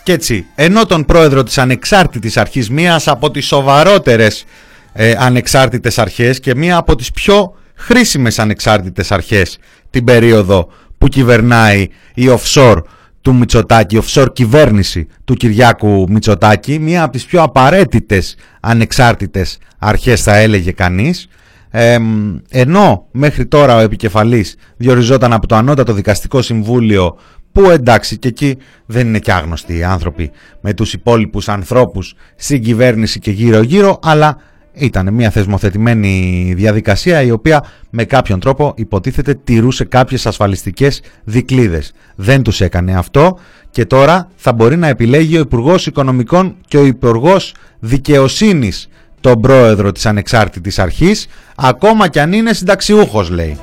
Και έτσι, ενώ τον πρόεδρο της ανεξάρτητης αρχής, μίας από τις σοβαρότερες ε, ανεξάρτητες αρχές και μία από τις πιο χρήσιμες ανεξάρτητες αρχές την περίοδο που κυβερνάει η offshore του Μητσοτάκη, offshore κυβέρνηση του Κυριάκου Μητσοτάκη, μία από τις πιο απαραίτητες ανεξάρτητες αρχές θα έλεγε κανείς, Εμ, ενώ μέχρι τώρα ο επικεφαλής διοριζόταν από το Ανώτατο Δικαστικό Συμβούλιο που εντάξει και εκεί δεν είναι και άγνωστοι οι άνθρωποι με τους υπόλοιπους ανθρώπους στην κυβέρνηση και γύρω γύρω αλλά ήταν μια θεσμοθετημένη διαδικασία η οποία με κάποιον τρόπο υποτίθεται τηρούσε κάποιες ασφαλιστικές δικλίδες. Δεν τους έκανε αυτό και τώρα θα μπορεί να επιλέγει ο Υπουργός Οικονομικών και ο Υπουργός Δικαιοσύνης τον πρόεδρο της ανεξάρτητης αρχής ακόμα κι αν είναι συνταξιούχος λέει.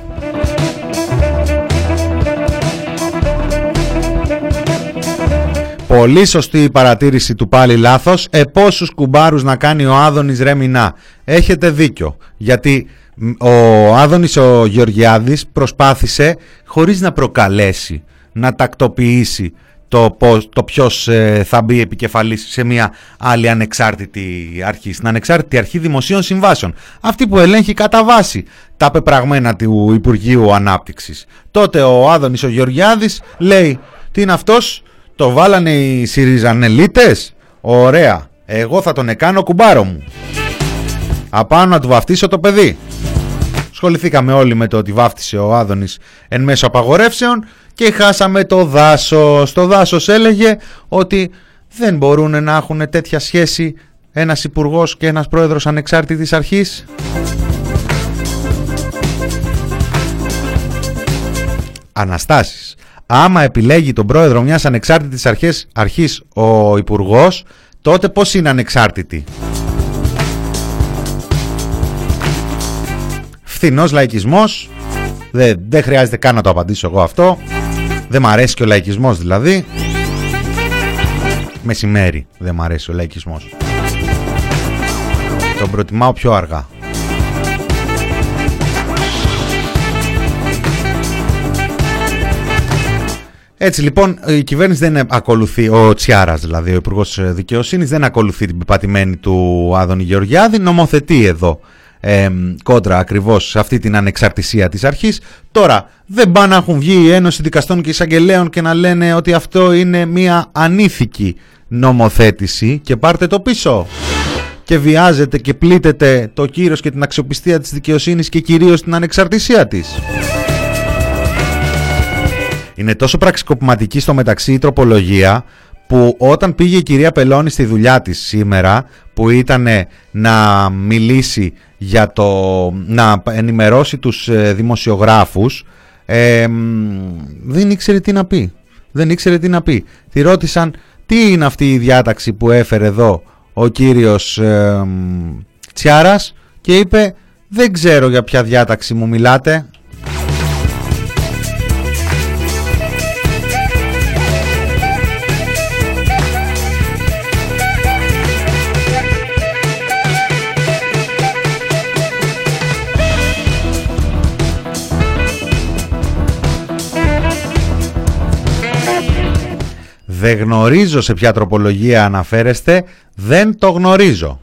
Πολύ σωστή η παρατήρηση του πάλι λάθος. Ε, πόσους κουμπάρους να κάνει ο Άδωνης Ρεμινά. Έχετε δίκιο. Γιατί μ, ο Άδωνης ο Γεωργιάδης προσπάθησε χωρίς να προκαλέσει, να τακτοποιήσει το, πώς, το ποιος ε, θα μπει επικεφαλής σε μια άλλη ανεξάρτητη αρχή, στην ανεξάρτητη αρχή δημοσίων συμβάσεων. Αυτή που ελέγχει κατά βάση τα πεπραγμένα του Υπουργείου Ανάπτυξης. Τότε ο Άδωνης ο Γεωργιάδης λέει τι είναι αυτός, το βάλανε οι Συριζανελίτες, ωραία, εγώ θα τον εκάνω κουμπάρο μου. Απάνω να του βαφτίσω το παιδί. Σχοληθήκαμε όλοι με το ότι βάφτισε ο Άδωνης εν μέσω απαγορεύσεων και χάσαμε το δάσος. Το δάσος έλεγε ότι δεν μπορούν να έχουν τέτοια σχέση ένας υπουργός και ένας πρόεδρος ανεξάρτητης αρχής. Αναστάσεις. Άμα επιλέγει τον πρόεδρο μιας ανεξάρτητης αρχής, αρχής ο υπουργός, τότε πώς είναι ανεξάρτητη. Φθηνός λαϊκισμός. Δεν, δεν χρειάζεται καν να το απαντήσω εγώ αυτό. Δεν μ' αρέσει και ο λαϊκισμός δηλαδή. Μεσημέρι δεν μ' αρέσει ο λαϊκισμός. Τον προτιμάω πιο αργά. Έτσι λοιπόν η κυβέρνηση δεν ακολουθεί, ο Τσιάρας δηλαδή, ο Υπουργός Δικαιοσύνης δεν ακολουθεί την πεπατημένη του Άδωνη Γεωργιάδη, νομοθετεί εδώ ε, κόντρα ακριβώς σε αυτή την ανεξαρτησία της αρχής. Τώρα δεν πάνε να έχουν βγει η Ένωση Δικαστών και Εισαγγελέων και να λένε ότι αυτό είναι μια ανήθικη νομοθέτηση και πάρτε το πίσω και βιάζεται και πλήττεται το κύρος και την αξιοπιστία της δικαιοσύνης και κυρίως την ανεξαρτησία της. Είναι τόσο πραξικοπηματική στο μεταξύ η τροπολογία που όταν πήγε η κυρία Πελώνη στη δουλειά της σήμερα που ήταν να μιλήσει για το να ενημερώσει τους ε, δημοσιογράφους ε, δεν ήξερε τι να πει. Δεν ήξερε τι να πει. Τη ρώτησαν τι είναι αυτή η διάταξη που έφερε εδώ ο κύριος ε, Τσιάρας; Και είπε δεν ξέρω για ποια διάταξη μου μιλάτε Δεν γνωρίζω σε ποια τροπολογία αναφέρεστε, δεν το γνωρίζω.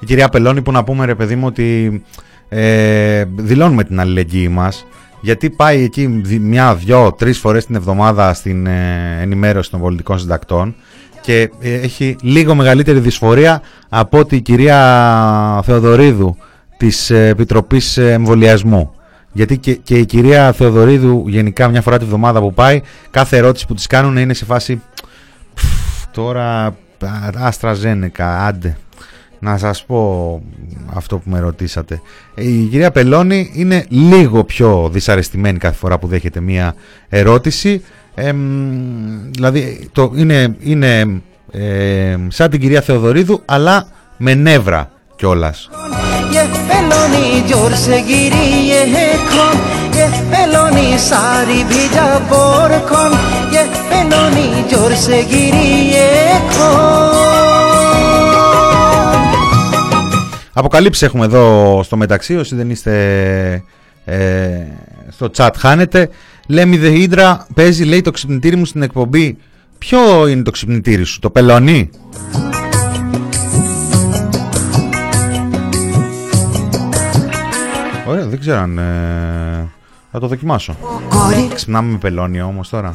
Η κυρία Πελώνη που να πούμε ρε παιδί μου ότι ε, δηλώνουμε την αλληλεγγύη μας γιατί πάει εκεί μια, δυο, τρεις φορές την εβδομάδα στην ε, ενημέρωση των πολιτικών συντακτών και ε, έχει λίγο μεγαλύτερη δυσφορία από ότι η κυρία Θεοδωρίδου της ε, Επιτροπής Εμβολιασμού. Γιατί και, και η κυρία Θεοδωρίδου γενικά μια φορά τη βδομάδα που πάει κάθε ερώτηση που της κάνουν είναι σε φάση τώρα Άστρα Ζένεκα, άντε να σας πω αυτό που με ρωτήσατε. Η κυρία Πελώνη είναι λίγο πιο δυσαρεστημένη κάθε φορά που δέχεται μία ερώτηση. δηλαδή το είναι, είναι σαν την κυρία Θεοδωρίδου αλλά με νεύρα κιόλας. Αποκαλύψεις έχουμε εδώ στο μεταξύ, όσοι δεν είστε ε, στο chat χάνετε. Λέμε The Hydra παίζει λέει το ξυπνητήρι μου στην εκπομπή. Ποιο είναι το ξυπνητήρι σου, το πελονί. Ωραία, δεν ξέρω αν... Ε, θα το δοκιμάσω. Ξυπνάμε με πελόνια όμως τώρα.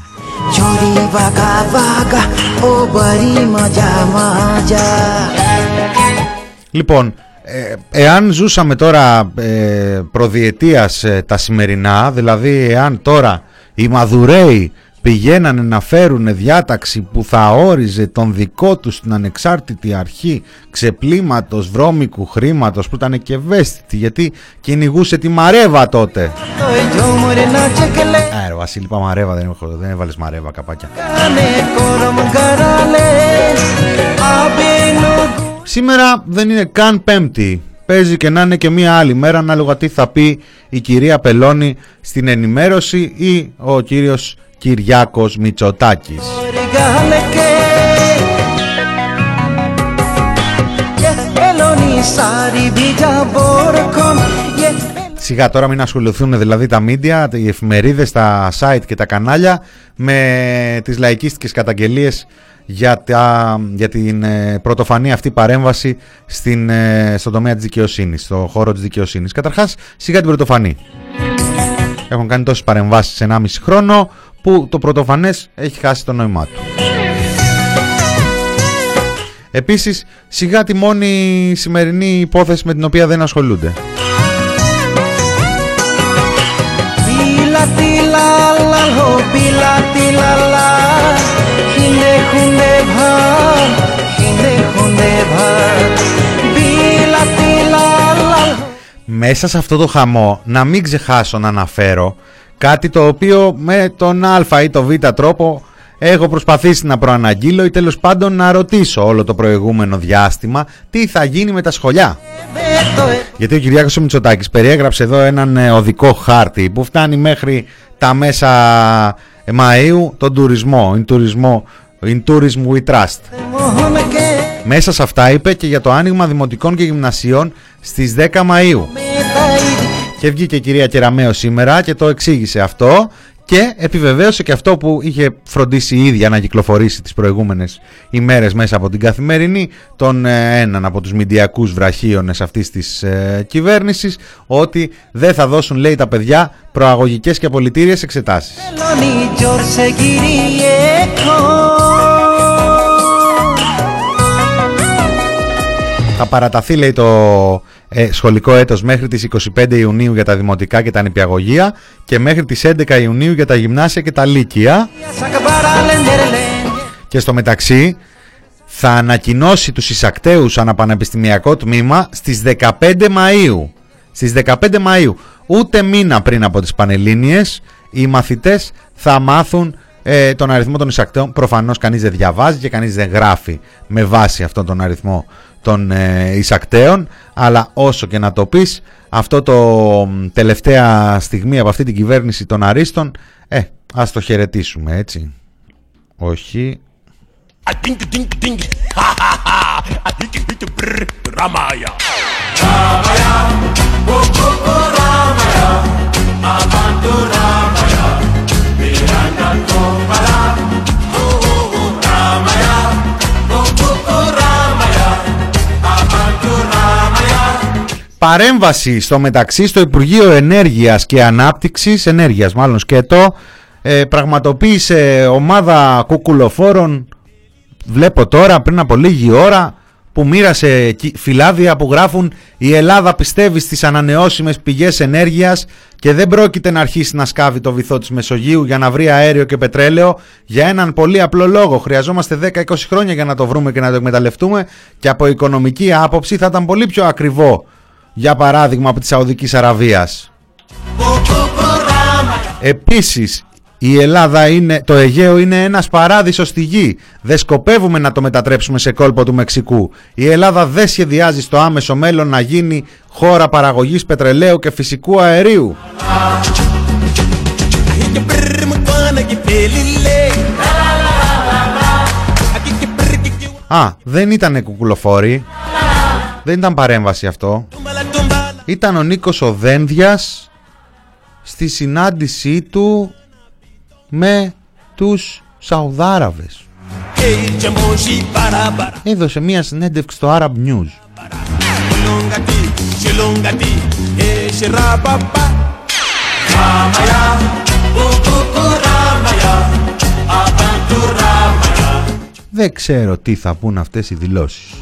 Λοιπόν, ε, εάν ζούσαμε τώρα ε, προδιετίας ε, τα σημερινά, δηλαδή εάν τώρα οι Μαδουρέοι πηγαίνανε να φέρουν διάταξη που θα όριζε τον δικό τους την ανεξάρτητη αρχή ξεπλήματος βρώμικου χρήματος που ήταν και ευαίσθητη γιατί κυνηγούσε τη Μαρέβα τότε. Άρα Βασίλη είπα Μαρέβα δεν, έχω, δεν έβαλες Μαρέβα καπάκια. Σήμερα δεν είναι καν πέμπτη. Παίζει και να είναι και μία άλλη μέρα ανάλογα τι θα πει η κυρία Πελώνη στην ενημέρωση ή ο κύριος Κυριάκος Μητσοτάκης. Σιγά τώρα μην ασχοληθούν δηλαδή τα μίντια, οι εφημερίδες, τα site και τα κανάλια με τις λαϊκίστικες καταγγελίες για, τα, για την ε, πρωτοφανή αυτή παρέμβαση στην, ε, στον τομέα της δικαιοσύνης, στον χώρο της δικαιοσύνης. Καταρχάς, σιγά την πρωτοφανή. Έχουν κάνει τόσες παρεμβάσεις σε 1,5 χρόνο που το πρωτοφανές έχει χάσει το νόημά του. Επίσης, σιγά τη μόνη σημερινή υπόθεση με την οποία δεν ασχολούνται. Τίλα τίλα λα λο πίλα τίλα λα Χινε χουνε ভা Χινε χουνε ভা Πίλα τίλα λα λο Μέσα σε αυτό το χαμό να μην ξεχάσω να αναφέρω κάτι το οποίο με τον α ή το β τρόπο έχω προσπαθήσει να προαναγγείλω ή τέλος πάντων να ρωτήσω όλο το προηγούμενο διάστημα τι θα γίνει με τα σχολιά. Γιατί ο Κυριάκος ο Μητσοτάκης περιέγραψε εδώ έναν ε, οδικό χάρτη που φτάνει μέχρι τα μέσα ε, Μαΐου τον τουρισμό, in τουρισμό, in tourism we trust. Μόχομαι και Μέσα σε αυτά είπε και για το άνοιγμα δημοτικών και γυμνασίων στις 10 Μαΐου. με τα ίδια Και βγήκε η κυρία Κεραμέο σήμερα και το εξήγησε αυτό και επιβεβαίωσε και αυτό που είχε φροντίσει η ίδια να κυκλοφορήσει τις προηγούμενες ημέρες μέσα από την καθημερινή τον ε, έναν από τους μηντιακούς βραχίονες αυτής της ε, κυβέρνησης ότι δεν θα δώσουν λέει τα παιδιά προαγωγικές και απολυτήριες εξετάσεις. Λονί Τζόρσε Θα παραταθεί λέει το ε, σχολικό έτος μέχρι τις 25 Ιουνίου για τα δημοτικά και τα νηπιαγωγεία και μέχρι τις 11 Ιουνίου για τα γυμνάσια και τα λύκεια και στο μεταξύ θα ανακοινώσει τους εισακτέους αναπανεπιστημιακό τμήμα στις 15 Μαΐου. Στις 15 Μαΐου, ούτε μήνα πριν από τις Πανελλήνιες, οι μαθητές θα μάθουν ε, τον αριθμό των εισακτέων. Προφανώς κανείς δεν διαβάζει και κανείς δεν γράφει με βάση αυτόν τον αριθμό των ε, εισακτέων, αλλά όσο και να το πεις, αυτό το μ, τελευταία στιγμή από αυτή την κυβέρνηση των Αρίστων, ε, ας το χαιρετήσουμε έτσι. Όχι, I think think think Παρέμβαση στο μεταξύ στο Υπουργείο Ενέργειας και Ανάπτυξης, ενέργειας μάλλον σκέτο, ε, πραγματοποίησε ομάδα κουκουλοφόρων, βλέπω τώρα πριν από λίγη ώρα, που μοίρασε κι- φυλάδια που γράφουν «Η Ελλάδα πιστεύει στις ανανεώσιμες πηγές ενέργειας και δεν πρόκειται να αρχίσει να σκάβει το βυθό της Μεσογείου για να βρει αέριο και πετρέλαιο για έναν πολύ απλό λόγο. Χρειαζόμαστε 10-20 χρόνια για να το βρούμε και να το εκμεταλλευτούμε και από οικονομική άποψη θα ήταν πολύ πιο ακριβό για παράδειγμα από τη Σαουδικής Αραβίας. Επίσης, η Ελλάδα είναι, το Αιγαίο είναι ένας παράδεισος στη γη. Δεν σκοπεύουμε να το μετατρέψουμε σε κόλπο του Μεξικού. Η Ελλάδα δεν σχεδιάζει στο άμεσο μέλλον να γίνει χώρα παραγωγής πετρελαίου και φυσικού αερίου. brr mutwana ki pelile Α, δεν ήταν κουκουλοφόροι. Δεν ήταν παρέμβαση αυτό. Tumbala tumbala Ήταν ο Νίκος ο Δένδιας στη συνάντησή του με τους Σαουδάραβες. Hey jamoshi para para Έδωσε μία συνέντευξη στο Arab News. Shilongati Shilongati Hey shirababa Δεν ξέρω τι θα πούν αυτές οι δηλώσεις.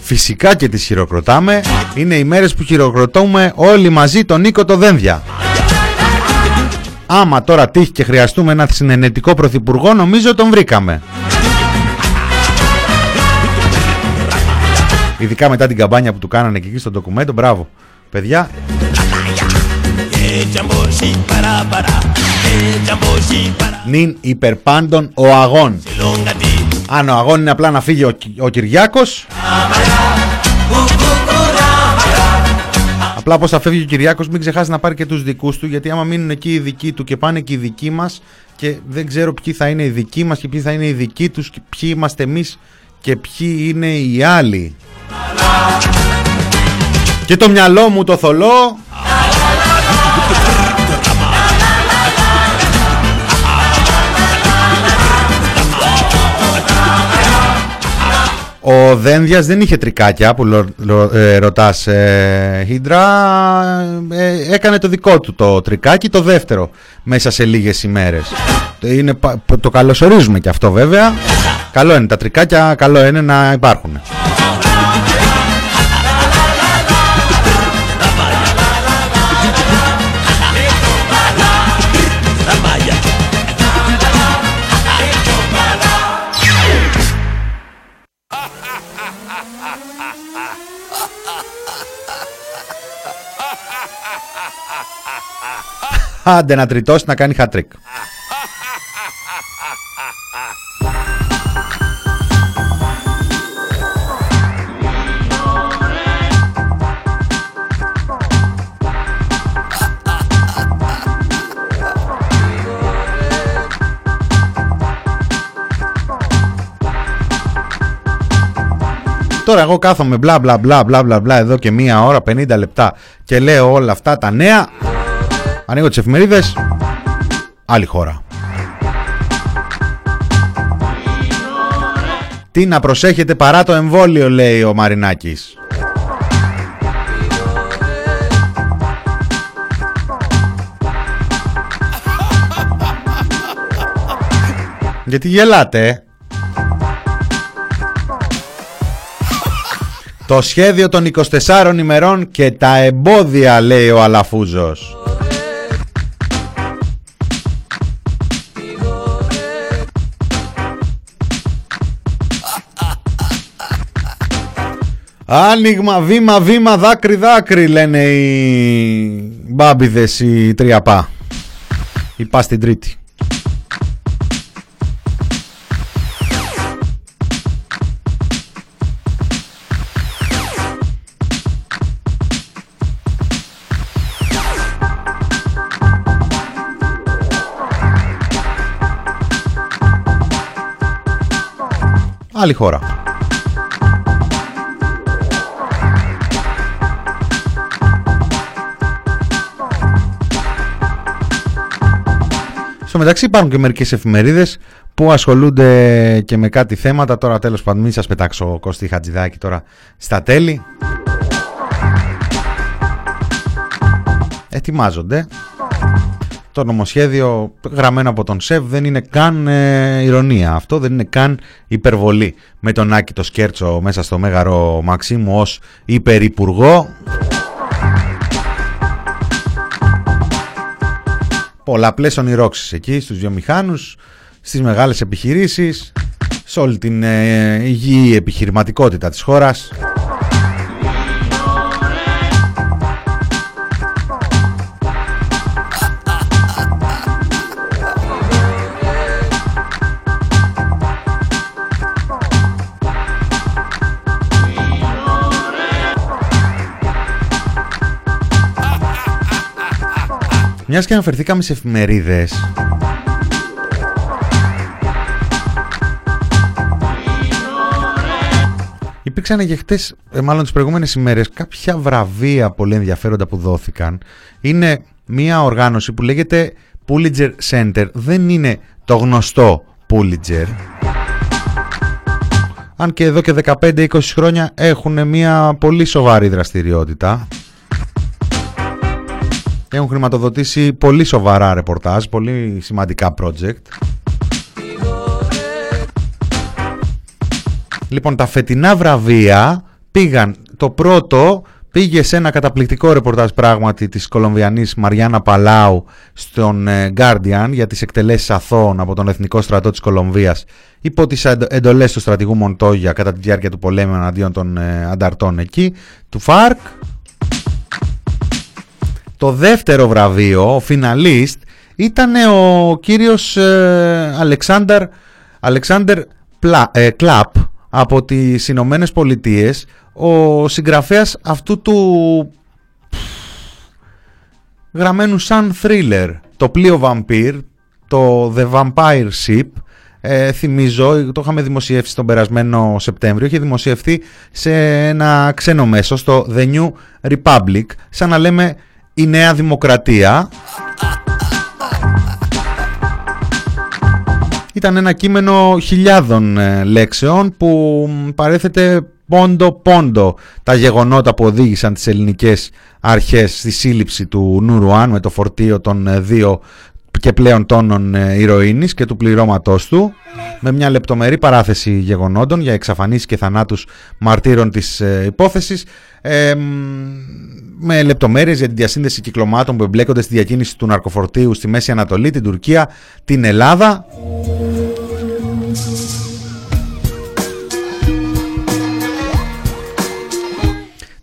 Φυσικά και τις χειροκροτάμε. Είναι οι μέρες που χειροκροτούμε όλοι μαζί τον Νίκο το Δένδια. Άμα τώρα τύχει και χρειαστούμε ένα συνενετικό πρωθυπουργό, νομίζω τον βρήκαμε. Ειδικά μετά την καμπάνια που του κάνανε και εκεί στο ντοκουμέντο, μπράβο. Παιδιά, νυν υπερπάντων ο αγών. Shilongati Αν ο αγών είναι απλά να φύγει ο, Κυ- ο Κυριάκος Απλά πως θα φεύγει ο Κυριάκος μην ξεχάσει να πάρει και τους δικούς του Γιατί άμα μείνουν εκεί οι δικοί του και πάνε και οι δικοί μας Και δεν ξέρω ποιοι θα είναι οι δικοί μας και ποιοι θα είναι οι δικοί τους Και ποιοι είμαστε εμείς και ποιοι είναι οι άλλοι. Και το μυαλό μου το θολό Ο Δένδιας δεν είχε τρικάκια που λο- λο- ε, ρωτάς ε, Χίντρα. Ε, έκανε το δικό του το τρικάκι το δεύτερο μέσα σε λίγες ημέρες. Είναι, πα- το καλωσορίζουμε και αυτό βέβαια. Καλό είναι τα τρικάκια καλό είναι να υπάρχουν Άντε να τριτώσεις να κάνει χατρίκ. Τώρα εγώ κάθομαι μπλα μπλα μπλα μπλα μπλα μπλα εδώ και μία ώρα 50 λεπτά και λέω όλα αυτά τα νέα Ανοίγω τις εφημερίδες. Άλλη χώρα. Τι να προσέχετε παρά το εμβόλιο λέει ο Μαρινάκης. Γιατί γελάτε ε; Το σχέδιο των 24 ημερών και τα εμπόδια λέει ο Αλαφούζος Άνοιγμα, βήμα, βήμα, δάκρυ, δάκρυ λένε οι μπάμπιδες οι τριαπά. Η πά στην τρίτη. Άλλη χώρα. Στο μεταξύ υπάρχουν και μερικές εφημερίδες που ασχολούνται και με κάτι θέματα. Τώρα τέλος πάντων μην σας πετάξω Κώστη Χατζηδάκη τώρα στα τέλη. Ετοιμάζονται. Το νομοσχέδιο γραμμένο από τον ΣΕΒ δεν είναι καν ε, ηρωνία. Αυτό δεν είναι καν υπερβολή. Με τον Άκη το Σκέρτσο μέσα στο Μέγαρο Μαξίμου ως υπερυπουργό. Πολλαπλές ονειρόξεις εκεί στους βιομηχάνους, στις μεγάλες επιχειρήσεις, σε όλη την ε, υγιή επιχειρηματικότητα της χώρας. Μιας και αναφερθήκαμε σε εφημερίδες Υπήρξαν και χτες, ε, μάλλον τις προηγούμενες ημέρες, κάποια βραβεία πολύ ενδιαφέροντα που δόθηκαν. Είναι μια οργάνωση που λέγεται Pulitzer Center. Δεν είναι το γνωστό Pulitzer. Αν και εδώ και 15-20 χρόνια έχουν μια πολύ σοβαρή δραστηριότητα. Έχουν χρηματοδοτήσει πολύ σοβαρά ρεπορτάζ, πολύ σημαντικά project. Λοιπόν, τα φετινά βραβεία πήγαν, το πρώτο πήγε σε ένα καταπληκτικό ρεπορτάζ πράγματι της Κολομβιανής Μαριάννα Παλάου στον ε, Guardian για τις εκτελέσεις αθώων από τον Εθνικό Στρατό της Κολομβίας υπό τις εντο- εντολές του στρατηγού Μοντόγια κατά τη διάρκεια του πολέμου εναντίον των ε, ανταρτών εκεί, του ΦΑΡΚ. Το δεύτερο βραβείο, ο φιναλίστ, ήταν ο κύριος ε, Αλεξάνδρ Αλεξάνδρ Πλα- ε, Κλαπ από τις Ηνωμένες Πολιτείες, ο συγγραφέας αυτού του [sniffs] γραμμένου σαν thriller, το πλοίο Vampire, το The Vampire Ship, ε, θυμίζω, το είχαμε δημοσιεύσει τον περασμένο Σεπτέμβριο, είχε δημοσιευθεί σε ένα ξένο μέσο, στο The New Republic, σαν να λέμε η Νέα Δημοκρατία. Ήταν ένα κείμενο χιλιάδων ε, λέξεων που μ, παρέθεται πόντο-πόντο τα γεγονότα που οδήγησαν τις ελληνικές αρχές στη σύλληψη του Νουρουάν με το φορτίο των ε, δύο και πλέον τόνων ε, ηρωίνης και του πληρώματός του με μια λεπτομερή παράθεση γεγονότων για εξαφανίσεις και θανάτους μαρτύρων της ε, υπόθεσης ε, μ, με λεπτομέρειες για την διασύνδεση κυκλωμάτων που εμπλέκονται στη διακίνηση του ναρκοφορτίου στη Μέση Ανατολή, την Τουρκία, την Ελλάδα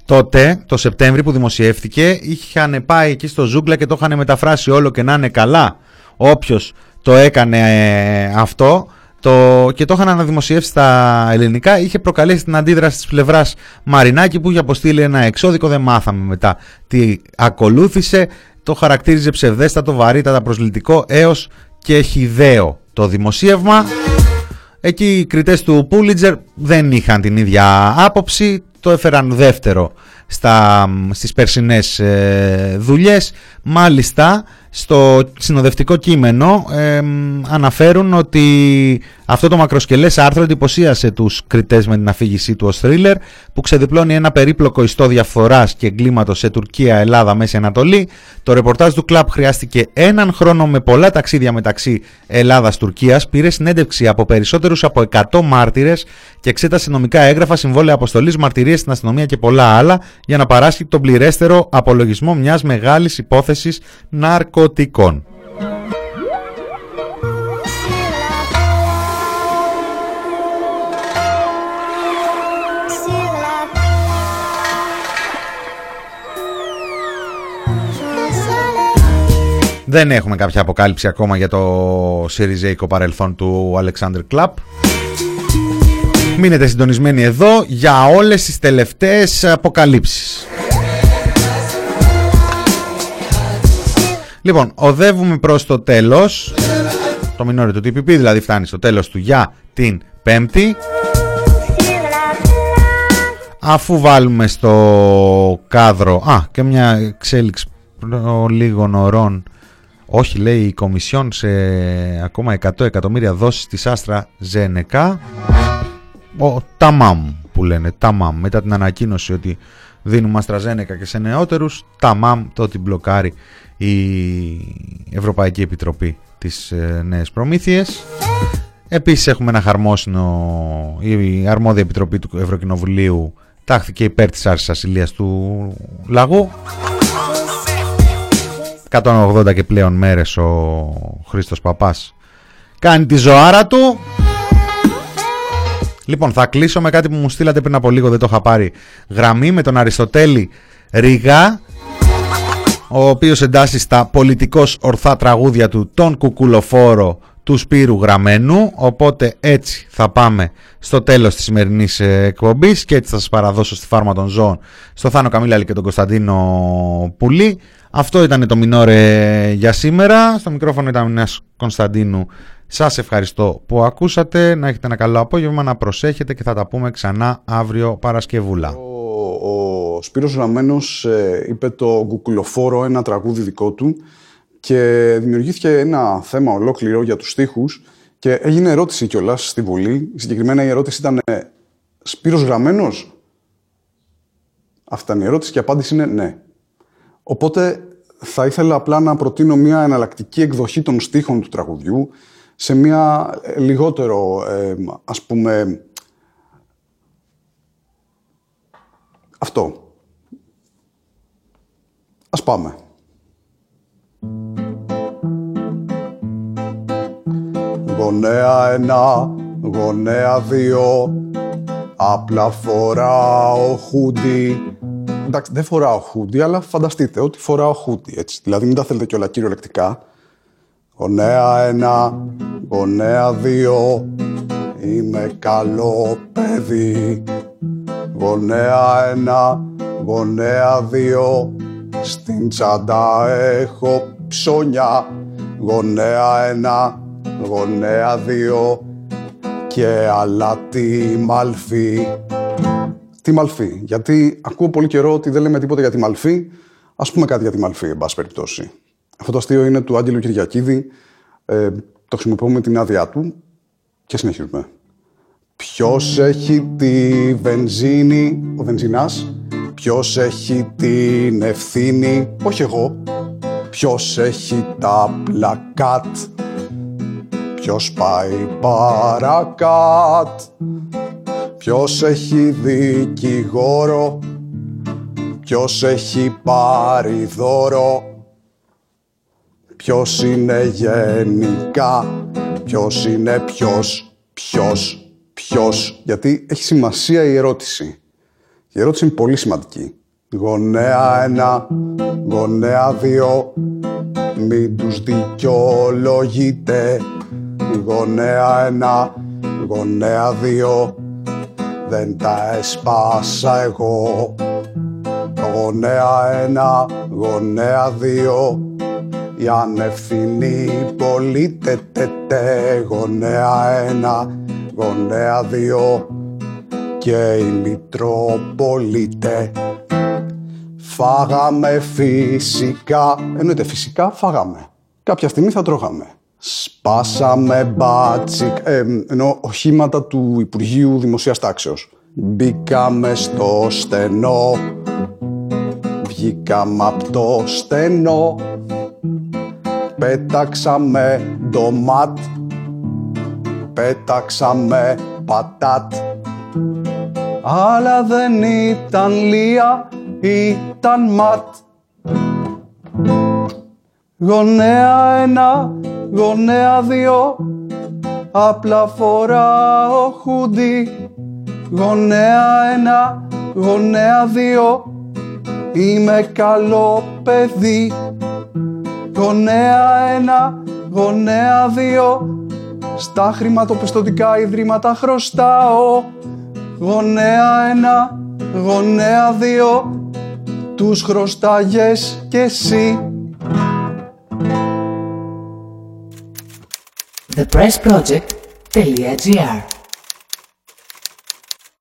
Τότε, το Σεπτέμβρη που δημοσιεύτηκε, είχαν πάει εκεί στο Ζούγκλα και το είχαν μεταφράσει όλο και να είναι καλά. Όποιος το έκανε ε, αυτό το, και το είχαν αναδημοσιεύσει στα ελληνικά, είχε προκαλέσει την αντίδραση της πλευράς Μαρινάκη που είχε αποστείλει ένα εξώδικο, δεν μάθαμε μετά τι ακολούθησε. Το χαρακτήριζε ψευδέστατο, βαρύτατα, προσλητικό έως και χιδαίο το δημοσίευμα. Εκεί οι κριτές του Πούλιτζερ δεν είχαν την ίδια άποψη, το έφεραν δεύτερο στα, στις περσινές ε, δουλειές. Μάλιστα, στο συνοδευτικό κείμενο ε, μ, αναφέρουν ότι αυτό το μακροσκελές άρθρο εντυπωσίασε τους κριτές με την αφήγησή του ως thriller που ξεδιπλώνει ένα περίπλοκο ιστό διαφθοράς και εγκλήματος σε Τουρκία, Ελλάδα, Μέση Ανατολή. Το ρεπορτάζ του κλαμπ χρειάστηκε έναν χρόνο με πολλά ταξίδια μεταξύ Ελλάδας-Τουρκίας, πήρε συνέντευξη από περισσότερους από 100 μάρτυρες και εξέτασε νομικά έγγραφα, συμβόλαια αποστολής, μαρτυρίες στην αστυνομία και πολλά άλλα για να παράσχει τον πληρέστερο απολογισμό μιας μεγάλης υπόθεσης ναρκωτικών. Δεν έχουμε κάποια αποκάλυψη ακόμα για το σιριζέικο παρελθόν του Alexander Κλαπ. Μείνετε συντονισμένοι εδώ για όλες τις τελευταίες αποκαλύψεις. Λοιπόν, οδεύουμε προς το τέλος. Το μινόρι του TPP δηλαδή φτάνει στο τέλος του για την Πέμπτη. Αφού βάλουμε στο κάδρο... Α, και μια εξέλιξη προ- λίγων ωρών. Όχι, λέει η Κομισιόν σε ακόμα 100 εκατομμύρια δόσεις της Άστρα Ζένεκα. Ο Ταμάμ που λένε, Ταμάμ. Μετά την ανακοίνωση ότι δίνουμε AstraZeneca και σε νεότερους, Ταμάμ το ότι μπλοκάρει η Ευρωπαϊκή Επιτροπή τις ε, νέες προμήθειες. Επίσης έχουμε ένα χαρμόσυνο, η αρμόδια επιτροπή του Ευρωκοινοβουλίου τάχθηκε υπέρ της άρσης ασυλίας του λαγού. 180 και πλέον μέρες ο Χρήστος Παπάς κάνει τη ζωάρα του. Λοιπόν, θα κλείσω με κάτι που μου στείλατε πριν από λίγο, δεν το είχα πάρει. Γραμμή με τον Αριστοτέλη Ριγά, ο οποίος εντάσσει στα πολιτικώς ορθά τραγούδια του τον κουκουλοφόρο του Σπύρου Γραμμένου, οπότε έτσι θα πάμε στο τέλος της σημερινής ε, εκπομπής και έτσι θα σας παραδώσω στη φάρμα των ζώων στο Θάνο Καμίλαλη και τον Κωνσταντίνο Πουλή. Αυτό ήταν το Μινόρε για σήμερα. Στο μικρόφωνο ήταν ο Νέας Κωνσταντίνου. Σας ευχαριστώ που ακούσατε. Να έχετε ένα καλό απόγευμα, να προσέχετε και θα τα πούμε ξανά αύριο Παρασκευούλα. Ο, ο Σπύρος Ραμμένος ε, είπε το «Γκουκουλοφόρο», ένα τραγούδι δικό του και δημιουργήθηκε ένα θέμα ολόκληρο για τους στίχους και έγινε ερώτηση κιόλας στη Βουλή. Συγκεκριμένα η ερώτηση ήταν ε, «Σπύρος Γραμμένος» Αυτή ήταν η ερώτηση και η απάντηση είναι ναι. Οπότε θα ήθελα απλά να προτείνω μια εναλλακτική εκδοχή των στίχων του τραγουδιού σε μια ε, λιγότερο, ε, ας πούμε, αυτό. Ας πάμε. Γονέα ένα, γονέα δύο, απλά φοράω χούντι. Εντάξει, δεν φοράω χούντι, αλλά φανταστείτε ότι φοράω χούντι, έτσι. Δηλαδή μην τα θέλετε κιόλα κυριολεκτικά. Γονέα ένα, γονέα δύο, είμαι καλό παιδί. Γονέα ένα, γονέα δύο, στην τσάντα έχω ψώνια. Γονέα ένα, γονέα δύο και αλάτι μαλφή. Τι μαλφή, γιατί ακούω πολύ καιρό ότι δεν λέμε τίποτα για τη μαλφή. Ας πούμε κάτι για τη μαλφή, εν πάση περιπτώσει. Αυτό το αστείο είναι του Άγγελου Κυριακίδη. Ε, το χρησιμοποιώ με την άδειά του και συνεχίζουμε. Ποιος έχει τη βενζίνη, ο βενζινάς. Ποιος έχει την ευθύνη, όχι εγώ. Ποιος έχει τα πλακάτ. Ποιος πάει παρακάτ. Ποιος έχει δικηγόρο. Ποιος έχει πάρει δώρο. Ποιος είναι γενικά. Ποιος είναι ποιος. Ποιος. Ποιος. Γιατί έχει σημασία η ερώτηση. Η ερώτηση είναι πολύ σημαντική. Γονέα ένα, γονέα δύο, μην τους δικαιολογείτε. Γονέα ένα, γονέα δύο, δεν τα έσπασα εγώ. Γονέα ένα, γονέα δύο, οι ανευθυνοί πολίτε τε, τε. Γονέα ένα, γονέα δύο, και η Μητροπολίτε. Φάγαμε φυσικά, εννοείται φυσικά φάγαμε. Κάποια στιγμή θα τρώγαμε. Σπάσαμε μπάτσικ, ε, ενώ οχήματα του Υπουργείου Δημοσίας Τάξεως. Μπήκαμε στο στενό, βγήκαμε απ' το στενό. Πέταξαμε ντομάτ, πέταξαμε πατάτ. Αλλά δεν ήταν λία, ήταν ματ. Γονέα ένα, γονέα δύο, απλά φοράω χούντι. Γονέα ένα, γονέα δύο, είμαι καλό παιδί. Γονέα ένα, γονέα δύο, στα χρηματοπιστωτικά ιδρύματα χρωστάω. Γονέα ένα, γονέα δύο, τους χρωστάγες κι εσύ. thepressproject.gr